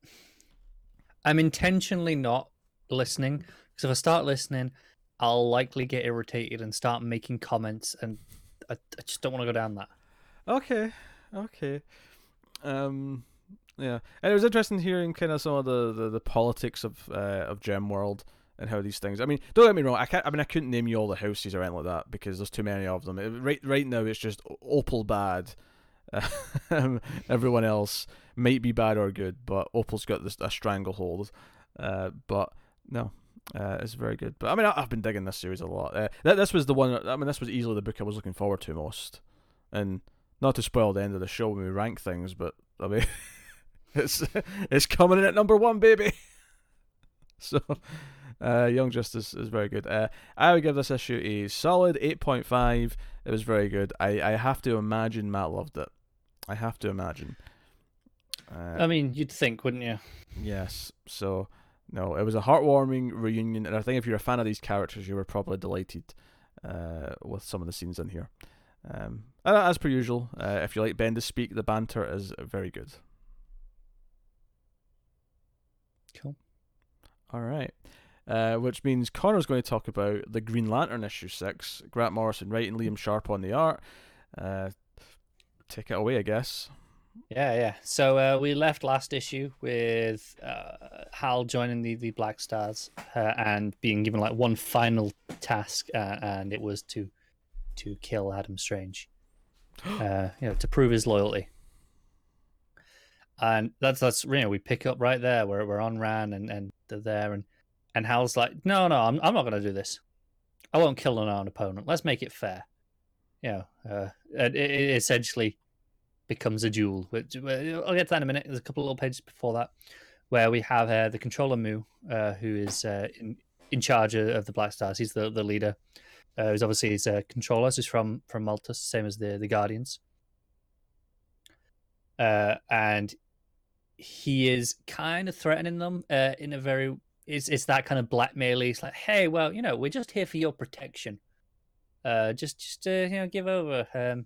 I'm intentionally not listening because if I start listening, I'll likely get irritated and start making comments, and I, I just don't want to go down that. Okay, okay. Um, yeah, and it was interesting hearing kind of some of the, the, the politics of uh, of Gem World and how these things. I mean, don't get me wrong. I can't. I mean, I couldn't name you all the houses or anything like that because there's too many of them. It- right, right now, it's just Opal bad. Um, everyone else might be bad or good, but Opal's got this a stranglehold. Uh, but no, uh, it's very good. But I mean, I, I've been digging this series a lot. Uh, th- this was the one. I mean, this was easily the book I was looking forward to most. And not to spoil the end of the show when we rank things, but I mean, it's it's coming in at number one, baby. so, uh, Young Justice is very good. Uh, I would give this issue a solid eight point five. It was very good. I, I have to imagine Matt loved it. I have to imagine. Uh, I mean, you'd think, wouldn't you? Yes. So no, it was a heartwarming reunion, and I think if you're a fan of these characters, you were probably delighted uh, with some of the scenes in here. Um, and as per usual, uh, if you like Bendis speak, the banter is very good. Cool. All right. uh, which means Connor's going to talk about the Green Lantern issue six. Grant Morrison writing, Liam Sharp on the art. Uh, take it away, I guess. Yeah, yeah. So uh, we left last issue with uh, Hal joining the, the Black Stars uh, and being given like one final task, uh, and it was to to kill Adam Strange, uh, you know, to prove his loyalty. And that's that's you know we pick up right there where we're on Rann and and they're there and and Hal's like, no, no, I'm I'm not going to do this. I won't kill an unarmed opponent. Let's make it fair. You know, uh, it, it essentially becomes a duel. Which I'll get to that in a minute. There's a couple of little pages before that where we have uh, the controller Mu, uh, who is uh, in in charge of the Black Stars. He's the the leader. Uh, obviously his uh, controller. So he's from from Maltus, same as the the Guardians. Uh, and he is kind of threatening them uh, in a very it's it's that kind of blackmail. It's like, hey, well, you know, we're just here for your protection. Uh, just just uh, you know, give over. Um,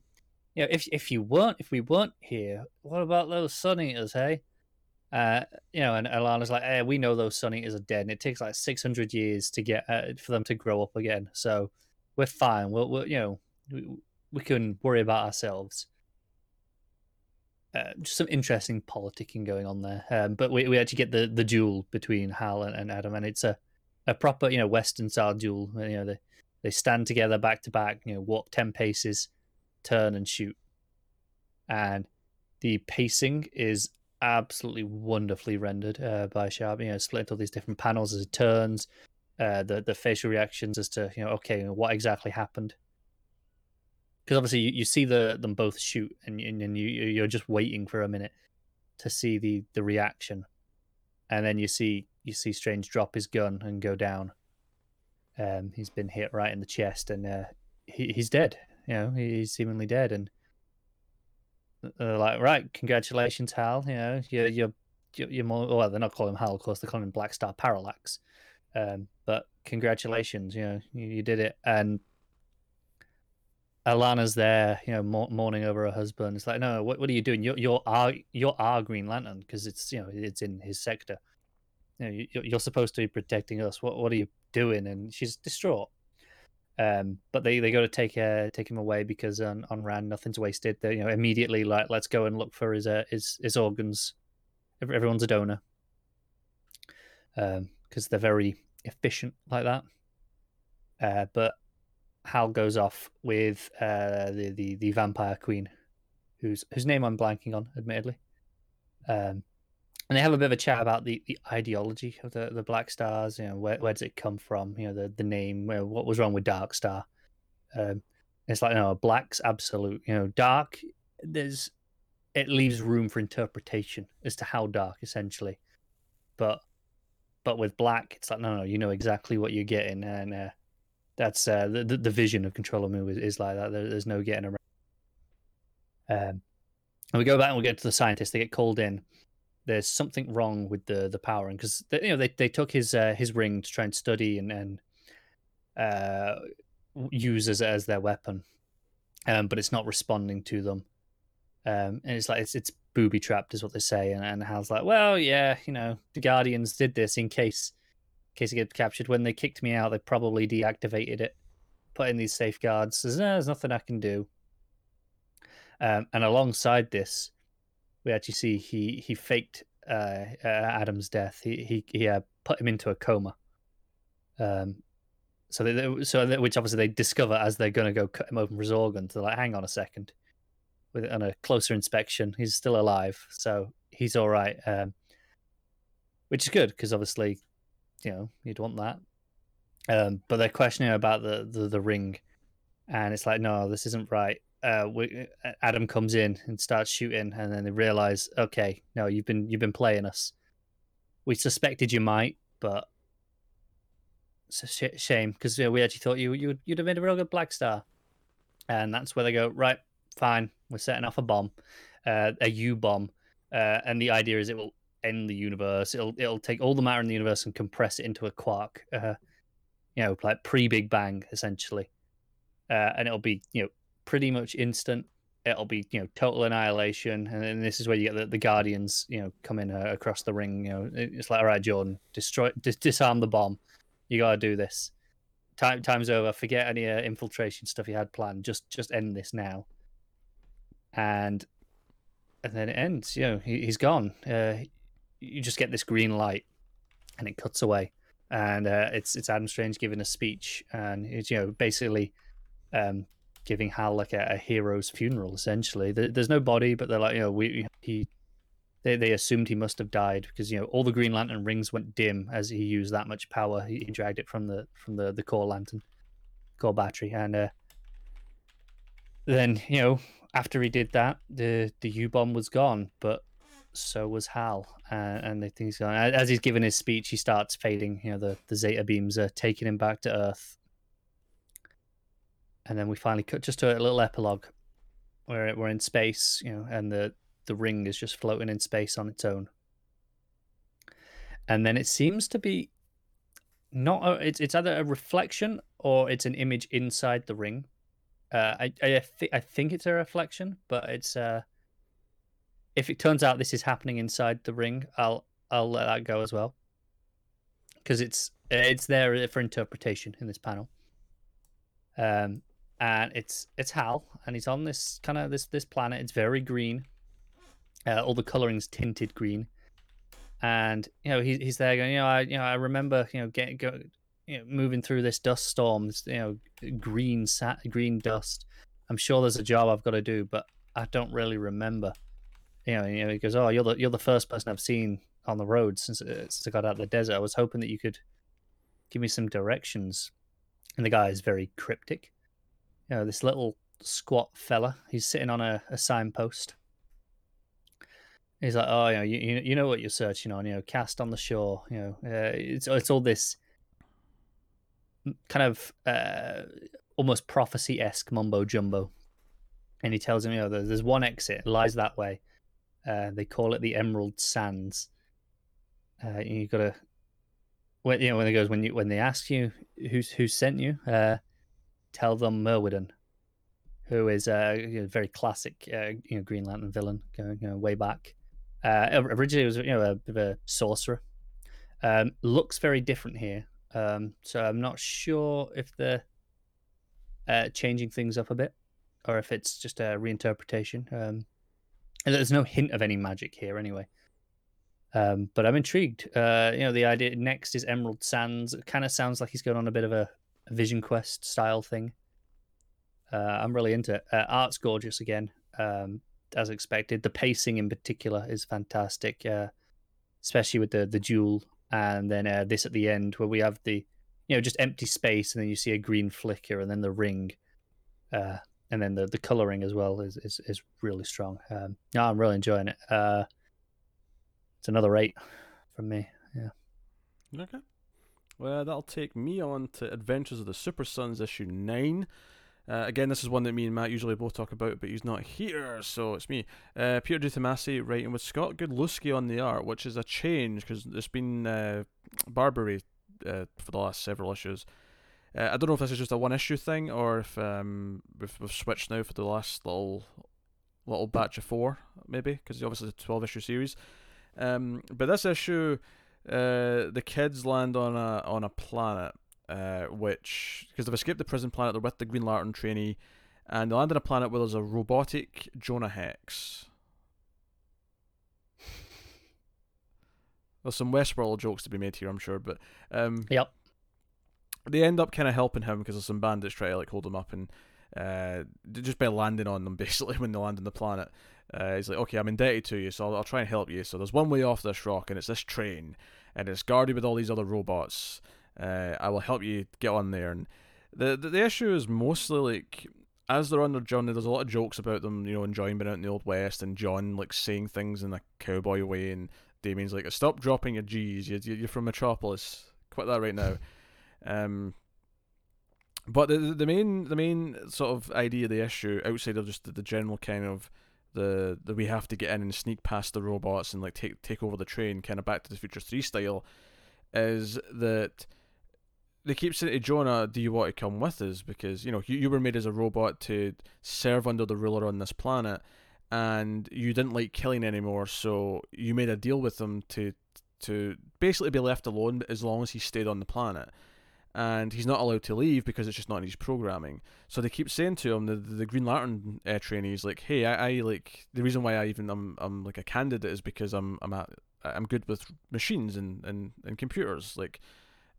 you know, if if you weren't, if we weren't here, what about those Sun Eaters, hey? Uh, you know, and Alanna's like, hey, we know those Sun Eaters are dead, and it takes like six hundred years to get uh, for them to grow up again. So we're fine. We'll, we'll you know, we, we can worry about ourselves. Uh, just some interesting politicking going on there. Um, but we, we actually get the, the duel between Hal and, and, Adam, and it's a, a proper you know Western style duel. You know they they stand together back to back. You know walk ten paces, turn and shoot, and the pacing is absolutely wonderfully rendered uh, by Sharp. You know split all these different panels as it turns. Uh, the the facial reactions as to you know okay what exactly happened because obviously you, you see the them both shoot and and you you're just waiting for a minute to see the the reaction, and then you see you see Strange drop his gun and go down. Um, he's been hit right in the chest and uh, he, he's dead. You know, he's seemingly dead, and they're like, right, congratulations, Hal. You know, you're you're you're more. Well, they're not calling him Hal, of course. They're calling him Black Star Parallax. Um, but congratulations, you know, you, you did it, and Alanna's there, you know, mourning over her husband. It's like, no, what, what are you doing? You're you're our you're our Green Lantern because it's you know it's in his sector. You know, you're, you're supposed to be protecting us. What what are you doing? And she's distraught. Um, but they, they go to take uh, take him away because on, on Rann nothing's wasted. They you know immediately like let's go and look for his uh, his his organs. Everyone's a donor. Um, because they're very efficient like that. Uh, but Hal goes off with uh, the, the the vampire queen, whose whose name I'm blanking on, admittedly. Um, and they have a bit of a chat about the, the ideology of the, the Black Stars. You know, where where does it come from? You know, the the name. Where, what was wrong with Dark Star? Um, it's like no, Black's absolute. You know, Dark. There's it leaves room for interpretation as to how dark, essentially. But but with Black, it's like no, no, you know exactly what you're getting, and uh, that's uh, the, the vision of Controller Mu is, is like that. There, there's no getting around. Um, and we go back and we get to the scientists. They get called in. There's something wrong with the the power, and because you know they, they took his uh, his ring to try and study and and uh, use as as their weapon, um, but it's not responding to them. Um, and it's like it's it's booby trapped, is what they say. And, and Hal's like, well, yeah, you know, the Guardians did this in case case it gets captured. When they kicked me out, they probably deactivated it, put in these safeguards. There's, no, there's nothing I can do. Um, and alongside this, we actually see he he faked uh, uh, Adam's death. He he he uh, put him into a coma. Um, so they, so they, which obviously they discover as they're going to go cut him open for his organs. They're like, hang on a second. With on a closer inspection, he's still alive, so he's all right. Um, which is good because obviously you know you'd want that. Um, but they're questioning about the, the, the ring, and it's like, no, this isn't right. Uh, we, uh, Adam comes in and starts shooting, and then they realize, okay, no, you've been you've been playing us. We suspected you might, but it's a sh- shame because you we actually thought you you'd, you'd have made a real good Black Star, and that's where they go. Right, fine, we're setting off a bomb, uh, a U bomb, uh, and the idea is it will end the universe. It'll it'll take all the matter in the universe and compress it into a quark. Uh, you know, like pre Big Bang essentially, uh, and it'll be you know pretty much instant. It'll be you know total annihilation, and then this is where you get the, the Guardians you know coming uh, across the ring. You know, it's like all right, Jordan, destroy, dis- disarm the bomb. you gotta do this. Time time's over. Forget any uh, infiltration stuff you had planned. Just just end this now. And and then it ends. You know, he, he's gone. Uh, you just get this green light, and it cuts away, and uh, it's it's Adam Strange giving a speech, and it's you know basically um, giving Hal like a, a hero's funeral. Essentially, there, there's no body, but they're like you know we he they they assumed he must have died because you know all the Green Lantern rings went dim as he used that much power. He, he dragged it from the from the the core lantern, core battery, and uh, then you know after he did that, the the U bomb was gone, but so was Hal, uh, and the things gone. As he's giving his speech, he starts fading. You know, the the Zeta beams are taking him back to Earth, and then we finally cut just to a little epilogue where we're in space. You know, and the the ring is just floating in space on its own, and then it seems to be not a, it's it's either a reflection or it's an image inside the ring uh, I I, th- I think it's a reflection, but it's uh, if it turns out this is happening inside the ring, I'll I'll let that go as well, because it's it's there for interpretation in this panel. Um, and it's it's Hal, and he's on this kind of this this planet. It's very green. Uh, all the coloring's tinted green, and you know he's he's there going. You know I you know I remember you know getting go, you know, moving through this dust storm, this, you know, green sat, green dust. I'm sure there's a job I've got to do, but I don't really remember. You know, he goes, "Oh, you're the you're the first person I've seen on the road since uh, since I got out of the desert. I was hoping that you could give me some directions." And the guy is very cryptic. You know, this little squat fella. He's sitting on a, a signpost. He's like, "Oh, you know, you you know what you're searching on. You know, cast on the shore. You know, uh, it's it's all this." kind of uh, almost prophecy esque mumbo jumbo. And he tells him, you know, there's one exit, lies that way. Uh, they call it the Emerald Sands. Uh, you got to, when you know, when it goes, when you when they ask you who's who sent you, uh, tell them Myrwhydden, who is a you know, very classic, uh, you know, Green Lantern villain going you know, way back. Uh, originally, it was you know a bit of a sorcerer. Um, looks very different here. Um, so I'm not sure if they're uh, changing things up a bit or if it's just a reinterpretation. Um, and there's no hint of any magic here anyway. Um, but I'm intrigued. Uh, you know, the idea next is Emerald Sands. It kind of sounds like he's going on a bit of a, Vision Quest style thing. Uh, I'm really into it. Uh, art's gorgeous again, um, as expected. The pacing in particular is fantastic, uh, especially with the the duel and then uh, this at the end where we have the you know just empty space and then you see a green flicker and then the ring uh, and then the the coloring as well is is, is really strong. Um no, i'm really enjoying it. Uh it's another eight from me yeah. Okay. Well that'll take me on to adventures of the super sons issue 9 uh, again, this is one that me and Matt usually both talk about, but he's not here, so it's me. Uh, Peter DiTomasi writing with Scott Godlewski on the art, which is a change because there's been uh, Barberi uh, for the last several issues. Uh, I don't know if this is just a one issue thing or if um, we've, we've switched now for the last little little batch of four, maybe, because obviously it's a 12 issue series. Um, but this issue, uh, the kids land on a on a planet uh, which because they've escaped the prison planet, they're with the Green Lantern trainee, and they land on a planet where there's a robotic Jonah Hex. There's some Westworld jokes to be made here, I'm sure, but um, yep. They end up kind of helping him because there's some bandits try to like hold him up and uh, just by landing on them basically when they land on the planet. Uh, he's like, okay, I'm indebted to you, so I'll, I'll, try and help you. So there's one way off this rock, and it's this train, and it's guarded with all these other robots. Uh, I will help you get on there. And the, the the issue is mostly like as they're on their journey, there's a lot of jokes about them, you know, enjoying being out in the old west, and Jon like saying things in a cowboy way, and Damian's like, "Stop dropping your G's. You're, you're from Metropolis. Quit that right now." Um, but the the main the main sort of idea of the issue, outside of just the, the general kind of the the we have to get in and sneak past the robots and like take take over the train, kind of Back to the Future Three style, is that they keep saying to Jonah, "Do you want to come with us?" Because you know you, you were made as a robot to serve under the ruler on this planet, and you didn't like killing anymore, so you made a deal with him to to basically be left alone as long as he stayed on the planet. And he's not allowed to leave because it's just not in his programming. So they keep saying to him, the the Green Lantern uh, trainees, like, "Hey, I, I like the reason why I even I'm I'm like a candidate is because I'm I'm at, I'm good with machines and and, and computers. Like,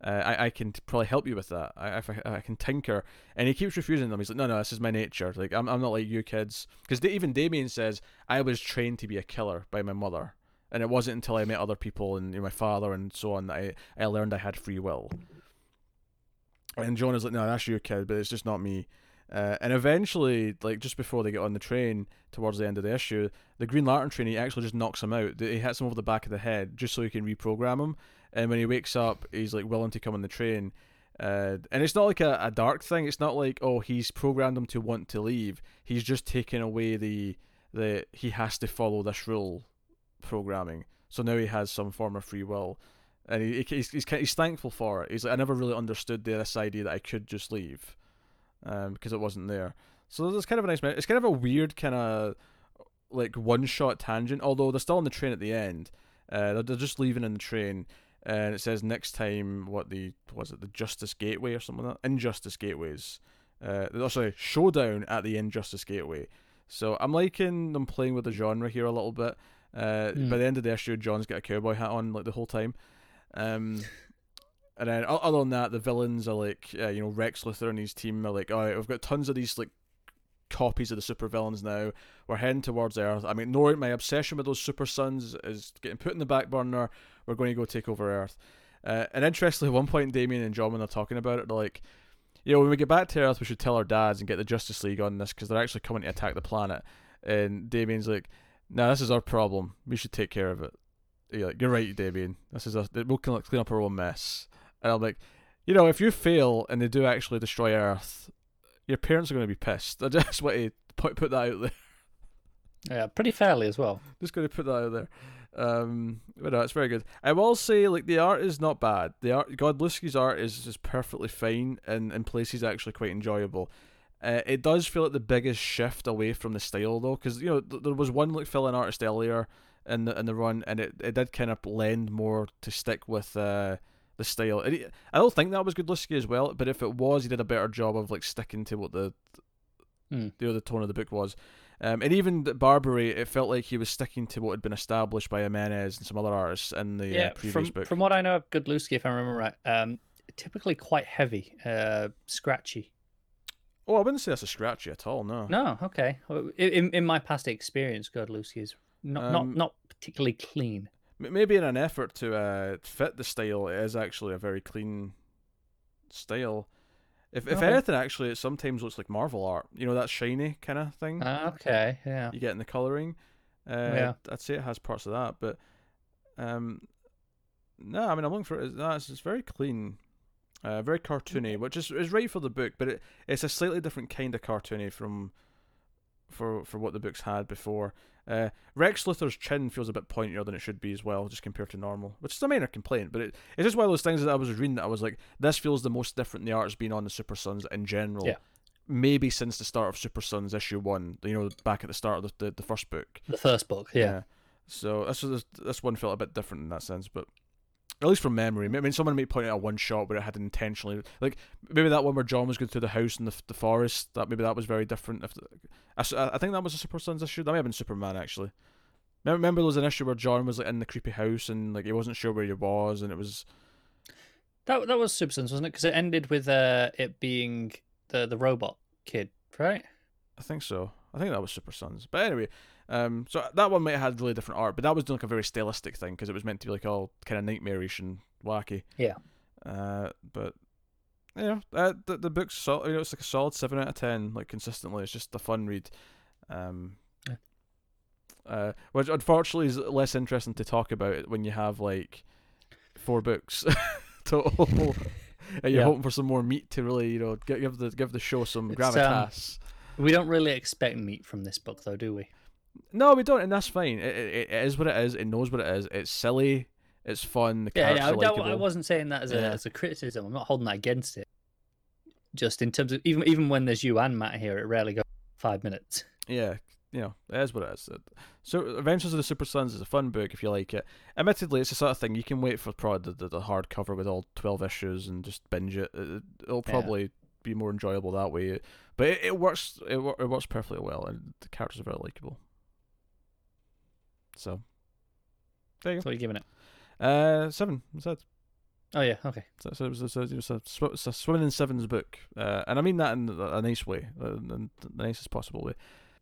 uh, I I can probably help you with that. I, I I can tinker." And he keeps refusing them. He's like, "No, no, this is my nature. Like, I'm I'm not like you kids." Because even Damian says, "I was trained to be a killer by my mother." And it wasn't until I met other people and you know, my father and so on that I, I learned I had free will. And John is like, no, that's your kid, but it's just not me. Uh, and eventually, like just before they get on the train towards the end of the issue, the Green Lantern trainee actually just knocks him out. He hits him over the back of the head just so he can reprogram him. And when he wakes up, he's like willing to come on the train. Uh, and it's not like a, a dark thing. It's not like oh he's programmed him to want to leave. He's just taken away the the he has to follow this rule programming. So now he has some form of free will and he, he's, he's he's thankful for it. He's like, I never really understood this idea that I could just leave, um, because it wasn't there. So it's kind of a nice. It's kind of a weird kind of like one shot tangent. Although they're still on the train at the end. Uh, they're, they're just leaving in the train, and it says next time what the was it the Justice Gateway or something like that? Injustice Gateways. Uh, oh, sorry, Showdown at the Injustice Gateway. So I'm liking them playing with the genre here a little bit. Uh, mm. By the end of the issue, Jon's got a cowboy hat on like the whole time. Um, and then other than that, the villains are like, uh, you know, Rex Luthor and his team are like, all right, we've got tons of these like copies of the super villains now. We're heading towards Earth. I'm ignoring my obsession with those super sons is getting put in the back burner. We're going to go take over Earth. Uh, and interestingly, at one point, Damian and Jon, when they're talking about it, they're like, you know, when we get back to Earth, we should tell our dads and get the Justice League on this because they're actually coming to attack the planet. And Damian's like, nah, this is our problem. We should take care of it you're, like, you're right, Damian. This is a we'll clean up our own mess. And I'm like, you know, if you fail and they do actually destroy Earth, your parents are going to be pissed. I just want to put put that out there. Yeah, pretty fairly as well. Just going to put that out there. Um, but no, it's very good. I will say, like the art is not bad. The art, Godlewski's art is just perfectly fine, and in places actually quite enjoyable. Uh, it does feel like the biggest shift away from the style though, because you know th- there was one like fill-in artist earlier in the in the run, and it, it did kind of lend more to stick with uh, the style. It, I don't think that was Godlewski as well, but if it was, he did a better job of like sticking to what the mm. the other tone of the book was. Um, and even Barberi, it felt like he was sticking to what had been established by Jimenez and some other artists in the yeah, uh, previous from, book. From what I know of Godlewski, if I remember right, um, typically quite heavy, uh, scratchy. Oh, I wouldn't say that's a scratchy at all. No. No. Okay. In in my past experience, Godlewski is not um, not not particularly clean. Maybe in an effort to uh, fit the style, it is actually a very clean style. If if okay. anything, actually, it sometimes looks like Marvel art. You know that shiny kind of thing. Uh, okay, yeah. You get in the coloring. Uh, yeah. I'd say it has parts of that, but um, no, I mean I'm looking for it. No, it's, it's very clean, uh, very cartoony, which is is right for the book, but it it's a slightly different kind of cartoony from for for what the books had before. Uh, Rex Luthor's chin feels a bit pointier than it should be as well, just compared to normal, which is a minor complaint. But it, it's just one of those things that I was reading that I was like, this feels the most different the art's been on the Super Sons in general. Yeah. Maybe since the start of Super Sons issue one, you know, back at the start of the the, the first book. The first book, yeah. yeah. So this this one felt a bit different in that sense, but at least from memory. I mean, someone may point out one shot where it had intentionally, like maybe that one where Jon was going through the house in the the forest. That maybe that was very different. If I, I think that was a Super Sons issue. That may have been Superman actually. Remember, there was an issue where Jon was like in the creepy house and like he wasn't sure where he was, and it was. That that was Super Sons, wasn't it? Because it ended with uh, it being the the robot kid, right? I think so. I think that was Super Sons. But anyway, um, so that one might have had really different art, but that was doing like a very stylistic thing because it was meant to be like all kind of nightmarish and wacky. Yeah. Uh, but you know, uh, the the book's solid. You know, it's like a solid seven out of ten, like consistently. It's just a fun read. Um, yeah. uh, which unfortunately is less interesting to talk about when you have like four books total. and you're yeah. hoping for some more meat to really, you know, give the give the show some it's, gravitas. Um, we don't really expect meat from this book, though, do we? No, we don't, and that's fine. It, it, it is what it is. It knows what it is. It's silly. It's fun. The yeah, yeah I, I, wasn't saying that as a yeah. as a criticism. I'm not holding that against it. Just in terms of even even when there's you and Matt here, it rarely goes five minutes. Yeah, you know, it is what it is. So Adventures of the Super Sons is a fun book if you like it. Admittedly, it's the sort of thing you can wait for probably the, the, the hardcover with all twelve issues and just binge it. it it'll Yeah. probably be more enjoyable that way. But it, it works. It, it works perfectly well, and the characters are very likable. So there you go. So what are you giving it? Uh, seven. I said. Oh yeah, okay. So, so it was, a, it was a, sw- it's a swimming in sevens book, uh, and I mean that in a a nice way, uh, in the nicest possible way.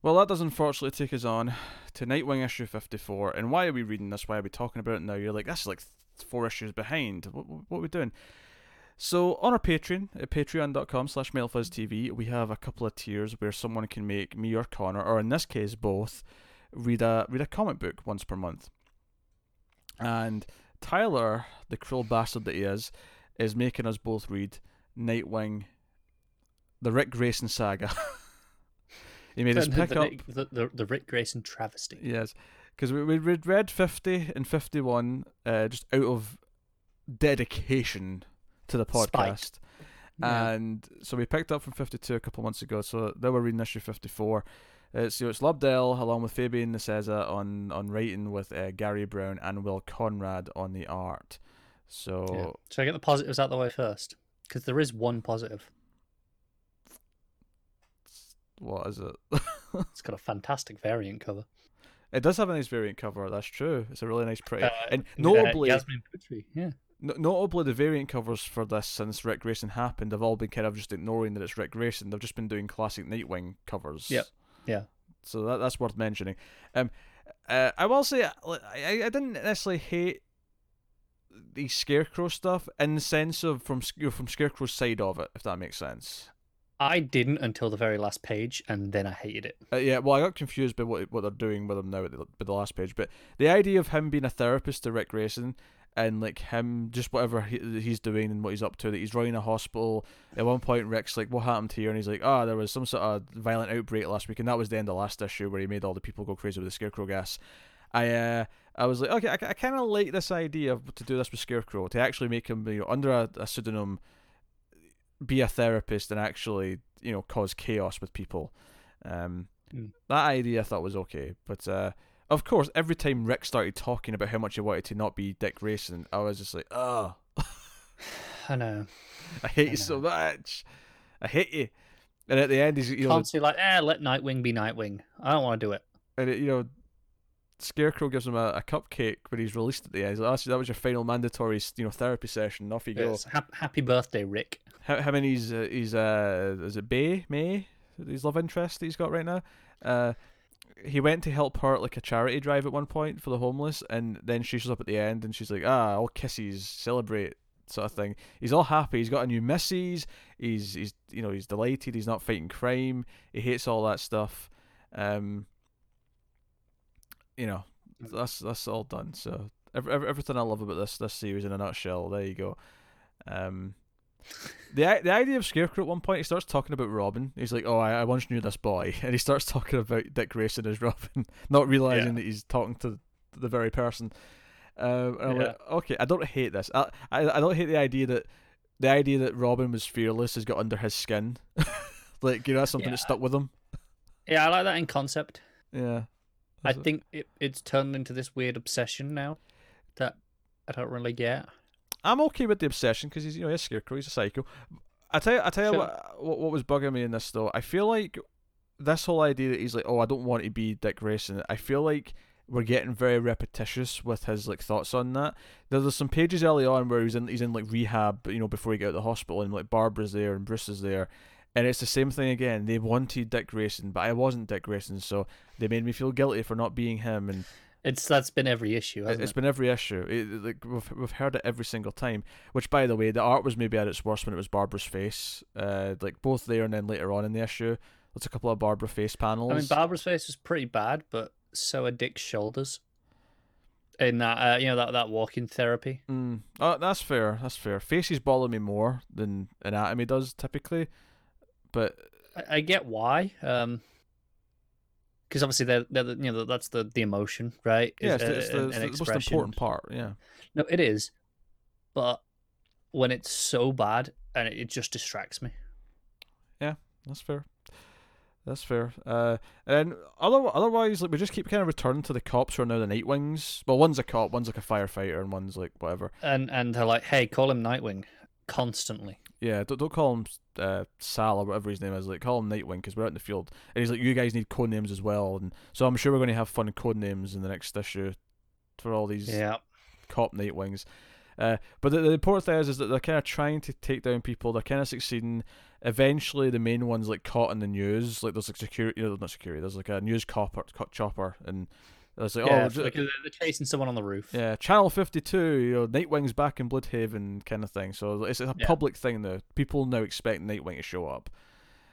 Well, that does unfortunately take us on to Nightwing issue fifty-four. And why are we reading this? Why are we talking about it now? You're like, that's like four issues behind. What, what, what are we doing? So on our Patreon at patreon.com slash mailfuzztv, we have a couple of tiers where someone can make me or Connor, or in this case both, read a read a comic book once per month. And Tyler, the cruel bastard that he is, is making us both read Nightwing, the Ric Grayson saga. he made us pick the, up. The, the, the Ric Grayson travesty. Yes, because we we read read fifty and fifty one, uh, just out of dedication to the podcast. Yeah. And so we picked up from 52 a couple months ago. So now we're reading issue 54. It's, you know, it's Lobdell along with Fabian Nicieza on, on writing with uh, Gary Brown and Will Conrad on the art. So Yeah. Should I get the positives out the way first? Because there is one positive. what is it? It's got a fantastic variant cover. it does have a nice variant cover. That's true. It's a really nice, pretty. Uh, and uh, notably, Yasmine Putri. Yeah. notably, the variant covers for this since Ric Grayson happened have all been kind of just ignoring that it's Ric Grayson. They've just been doing classic Nightwing covers. Yep. Yeah. So that that's worth mentioning. Um, uh, I will say I, I didn't necessarily hate the Scarecrow stuff in the sense of from from Scarecrow's side of it, if that makes sense. I didn't until the very last page, and then I hated it. Uh, yeah, well, I got confused by what what they're doing with him now at the, with the last page, but the idea of him being a therapist to Ric Grayson and like him just whatever he, he's doing and what he's up to, that he's running a hospital. At one point, Ric's like, "What happened here?" And he's like, "Ah, there was some sort of violent outbreak last week, and that was the end of last issue where he made all the people go crazy with the Scarecrow gas." I uh, I was like, okay, I, I kind of like this idea of to do this with Scarecrow to actually make him you know under a, a pseudonym be a therapist and actually you know cause chaos with people. Um, Mm. That idea I thought was okay, but uh, of course, every time Ric started talking about how much he wanted to not be Dick Grayson, I was just like, oh, I know. I hate I you so much. I hate you. And at the end, he's you know, like, eh, let Nightwing be Nightwing. I don't want to do it. and it, you know, Scarecrow gives him a, a cupcake when he's released at the end. He's like, "Oh, so that was your final mandatory, you know, therapy session. Off you go." Yes. Hap- happy birthday, Ric. How, how many he's uh, he's uh is it Bay May his love interest that he's got right now? Uh, he went to help her at like a charity drive at one point for the homeless, and then she shows up at the end and she's like, ah, all kisses, celebrate, sort of thing. He's all happy. He's got a new missus. He's he's you know he's delighted. He's not fighting crime. He hates all that stuff. Um, you know, that's that's all done. So every, every, everything I love about this this series in a nutshell. There you go. Um, the the idea of Scarecrow at one point, he starts talking about Robin. He's like, "Oh, I, I once knew this boy," and he starts talking about Dick Grayson as Robin, not realizing Yeah. that he's talking to the very person. Um, I'm Yeah. like, okay, I don't hate this. I, I I don't hate the idea that the idea that Robin was fearless has got under his skin. like you know, that's something that stuck with him. Yeah, I like that in concept. Yeah, I That's- think it, it's turned into this weird obsession now that I don't really get. I'm okay with the obsession because he's you know he's a scarecrow, he's a psycho. I tell you, I tell you what, what what was bugging me in this though. I feel like this whole idea that he's like, oh, I don't want to be Dick Grayson. I feel like we're getting very repetitious with his like thoughts on that. There- There's some pages early on where he's in he's in like rehab, you know, before he got out of the hospital, and like Barbara's there and Bruce is there. And it's the same thing again. They wanted Dick Grayson, but I wasn't Dick Grayson, so they made me feel guilty for not being him. And It's that's been every issue, it- it? been every issue. It- like we've we've heard it every single time. Which, by the way, the art was maybe at its worst when it was Barbara's face. Uh, like both there and then later on in the issue, there's a couple of Barbara face panels. I mean, Barbara's face was pretty bad, but so are Dick's shoulders. In that, uh, you know, that that walking therapy. Mm. Oh, that's fair. That's fair. Faces bother me more than anatomy does typically, but I, I get why. Um, because obviously they're, they're the, you know that's the the emotion, right? yeah, it's, the- it's the, an- it's the most important part. Yeah. No, it is, but when it's so bad and it, it just distracts me. Yeah, that's fair. That's fair. Uh, and other, otherwise, like we just keep kind of returning to the cops who are now the Nightwings. Well, one's a cop, one's like a firefighter, and one's like whatever. And and they're like, hey, call him Nightwing, constantly. Yeah, don't, don't call him uh, Sal or whatever his name is. Like call him Nightwing because we're out in the field. And he's like, you guys need code names as well. And so I'm sure we're going to have fun code names in the next issue for all these Yeah. cop Nightwings. Uh, but the, the important thing is, is that they're kind of trying to take down people. They're kind of succeeding. Eventually, the main one's like caught in the news. Like there's like security, you know, not security. There's like a news copper, cop chopper, and there's like yeah, oh, j- because they're chasing someone on the roof. yeah, Channel 52, you know, Nightwing's back in Blüdhaven kind of thing. So it's a Yeah. public thing now. People now expect Nightwing to show up.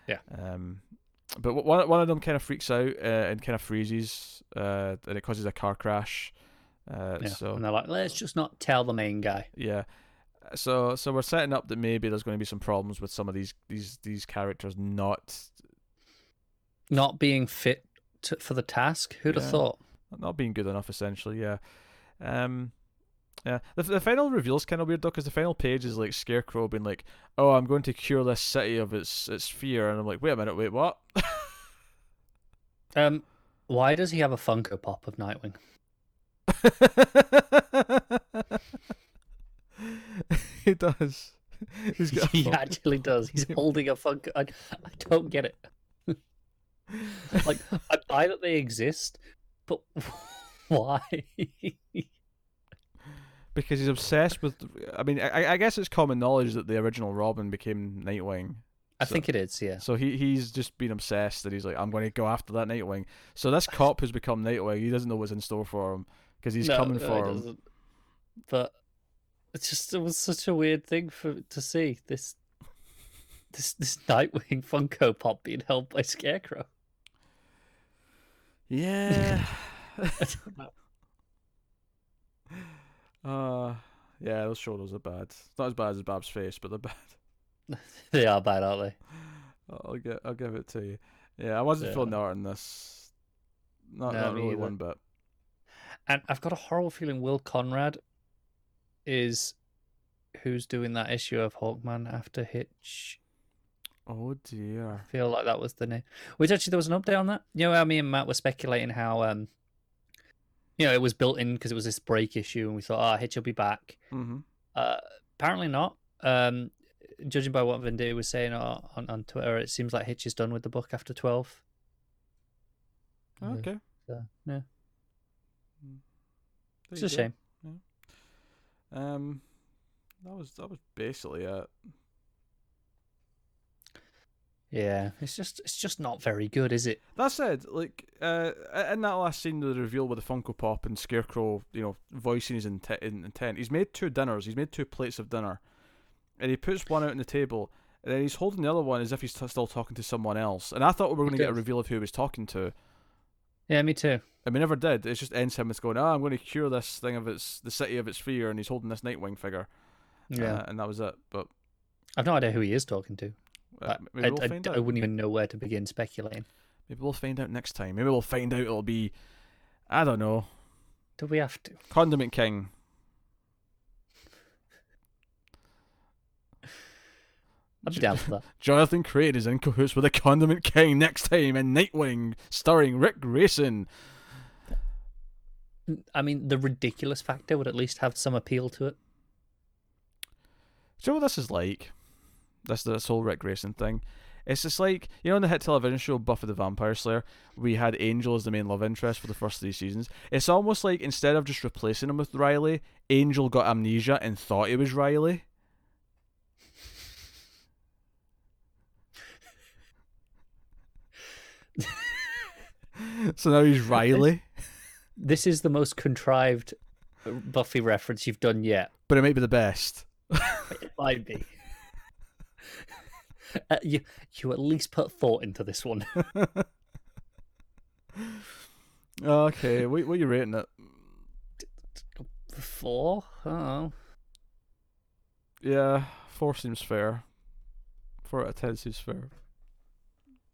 Yeah. Um, but one one of them kind of freaks out uh, and kind of freezes, uh, and it causes a car crash. Uh, Yeah. So And they're like, let's just not tell the main guy. yeah. So so we're setting up that maybe there's going to be some problems with some of these these these characters not Not being fit to, for the task. Who'd Yeah. have thought? Not being good enough essentially. Yeah. Um. Yeah, the, the final reveal's kind of weird though, because the final page is like Scarecrow being like, "Oh, I'm going to cure this city of its its fear," and I'm like, "Wait a minute, wait, what?" Um, why does he have a Funko Pop of Nightwing? he does. He's got he actually does. He's holding a Funko. I, I don't get it. like, I buy that they exist, but why? because he's obsessed with. I mean, I, I guess it's common knowledge that the original Robin became Nightwing. I So- think it is. Yeah. So he he's just been obsessed that he's like, I'm going to go after that Nightwing. So this cop who's become Nightwing, he doesn't know what's in store for him because he's No, coming no, for it him. doesn't. But it's just it was such a weird thing for to see this this this Nightwing Funko Pop being held by Scarecrow. Yeah. Uh, yeah, those shoulders are bad. It's not as bad as Bab's face, but they're bad. They are bad, aren't they? I'll get, I'll give it to you. Yeah, I wasn't Yeah. feeling art in this. Not, No, not really either. one bit. And I've got a horrible feeling Will Conrad is who's doing that issue of Hawkman after Hitch. Oh dear. I feel like that was the name. Which actually there was an update on that. You know how me and Matt were speculating how um you know it was built in because it was this break issue and we thought, ah, Hitch will be back. Mm-hmm. Uh, apparently not. Um, judging by what Venditti was saying on, on on Twitter, it seems like Hitch is done with the book after twelve. Okay. So, yeah, There it's a go. shame. Um, that was that was basically it. Yeah, it's just it's just not very good, is it? That said, like uh, in that last scene of the reveal with the Funko Pop and Scarecrow, you know, voicing his intent, intent, he's made two dinners. He's made two plates of dinner, and he puts one out on the table, and then he's holding the other one as if he's t- still talking to someone else. And I thought we were going to get a reveal of who he was talking to, Yeah, me too. and we never did. It just ends him as going, "Ah, I'm going to cure this thing of its the city of its fear," and he's holding this Nightwing figure. Yeah, uh, and that was it. But I've no idea who he is talking to. I, we'll I- I wouldn't even know where to begin speculating. Maybe we'll find out next time. Maybe we'll find out it'll be, I don't know, Do we have to? Condiment King. Be down for that. Jonathan Crane is in cahoots with the Condiment King next time in Nightwing, starring Ric Grayson. I mean, the ridiculous factor would at least have some appeal to it. Do you know what this is like? This this whole Ric Grayson thing. It's just like you know in the hit television show Buffy the Vampire Slayer, we had Angel as the main love interest for the first three seasons. It's almost like instead of just replacing him with Riley, Angel got amnesia and thought he was Riley. so now he's Riley, This is the most contrived Buffy reference you've done yet. but it may be the best. It might be. Uh, you you at least put thought into this one. Okay, what, what are you rating it? Four? Oh, Yeah, four seems fair. Four out of ten seems fair.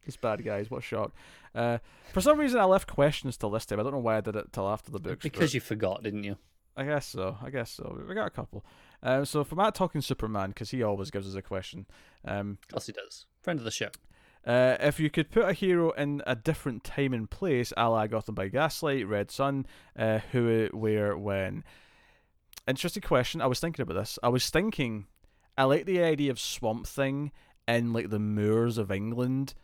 It's bad guys. What a shock. Uh, for some reason, I left questions to list him. I don't know why I did it till after the books. because you forgot, didn't you? I guess so. I guess so. We got a couple. Um, so for Matt talking Superman, because he always gives us a question. Um, Of course he does. Friend of the show. Uh, if you could put a hero in a different time and place, a la Gotham by Gaslight, Red Sun, uh, who, where, when? Interesting question. I was thinking about this. I was thinking, I like the idea of Swamp Thing in like the moors of England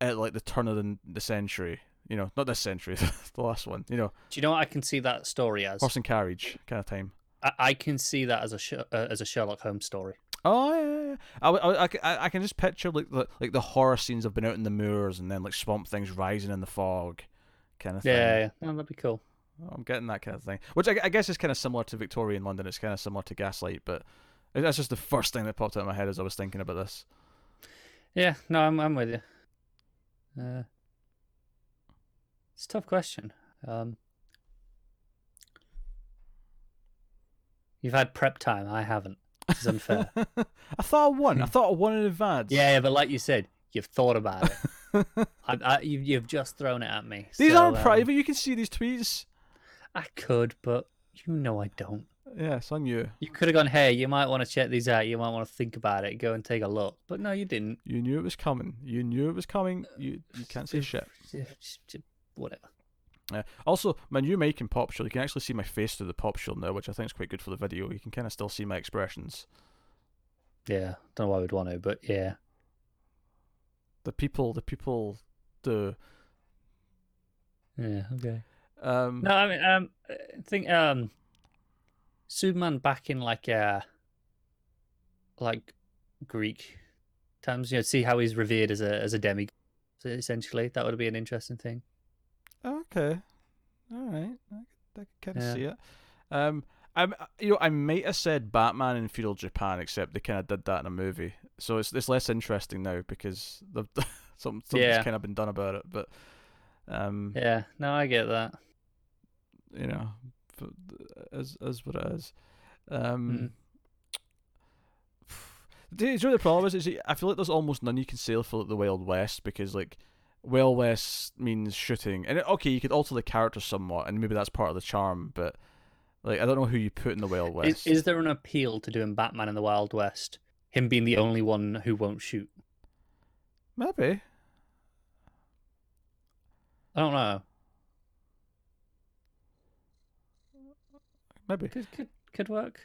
at like the turn of the, the century. You know, not this century, the last one. You know, Do you know what I can see that story as? horse and carriage kind of time. I, I can see that as a Sh- uh, as a Sherlock Holmes story. Oh yeah, yeah. I, I, I, I- can just picture like the like the horror scenes have been out in the moors and then like swamp things rising in the fog, kind of thing. Yeah, yeah. No, that'd be cool. I'm getting that kind of thing, which I, I guess is kind of similar to Victorian London. It's kind of similar to Gaslight, but that's just the first thing that popped out of my head as I was thinking about this. Yeah, no, I'm I'm with you. Uh, it's a tough question. Um, you've had prep time. I haven't. This is unfair. I thought I won. I thought I won in advance. yeah, yeah, but like you said, you've thought about it. I, I, you, you've just thrown it at me. These so, aren't um, private. You can see these tweets. I could, but you know I don't. Yeah, it's on you. You could have gone, hey, you might want to check these out. You might want to think about it. Go and take a look. But no, you didn't. You knew it was coming. You knew it was coming. You you can't say shit. Whatever. Yeah. Also, my new mic in Pop Shield, you can actually see my face through the Pop Shield now, which I think is quite good for the video. You can kind of still see my expressions. Yeah, don't know why we'd want to, but yeah. The people, the people do. Yeah, okay. Um, No, I mean, um, I think um, Superman back in like uh, like Greek times, you know, see how he's revered as a as a demigod. So essentially, that would be an interesting thing. Okay. All right. I, could- I can kind of Yeah. see it. Um, I'm, you know, I might have said Batman in feudal Japan, except they kind of did that in a movie, so it's it's less interesting now because the some something's Yeah. kind of been done about it. But, um, Yeah, no, I get that. you know, as as what it is. Um, Do you know the problem is? is I feel like there's almost none you can say for like the Wild West because like Wild West means shooting, and okay, you could alter the character somewhat, and maybe that's part of the charm. But like, I don't know who you put in the Wild Is, West. is there an appeal to doing Batman in the Wild West? Him being the only one who won't shoot. Maybe. I don't know. Maybe. Could could could work.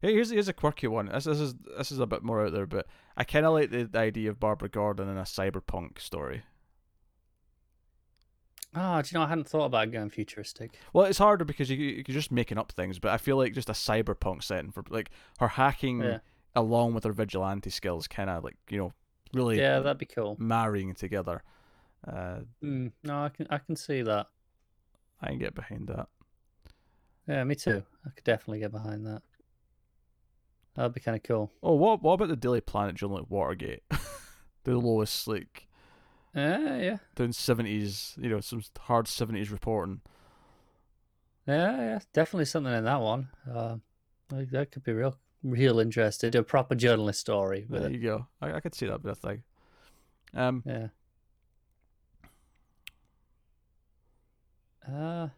Hey, here's here's a quirky one. This, this is this is a bit more out there, but I kind of like the, the idea of Barbara Gordon in a cyberpunk story. Oh, do you know I hadn't thought about going futuristic. Well, it's harder because you you- you're just making up things, but I feel like just a cyberpunk setting for like her hacking Yeah. along with her vigilante skills, kind of like you know really Yeah, that'd be cool. marrying together. Uh, Mm, no, I can I can see that. I can get behind that. Yeah, me too. I could definitely get behind that. That'd be kind of cool. Oh, what what about the Daily Planet during like Watergate? the lowest like Yeah, yeah, doing seventies, you know, some hard seventies reporting. yeah, yeah. Definitely something in that one. Uh, like, that could be real, real interesting. A proper journalist story There it. you go. I, I could see that bit of thing. Um, Yeah. Uh,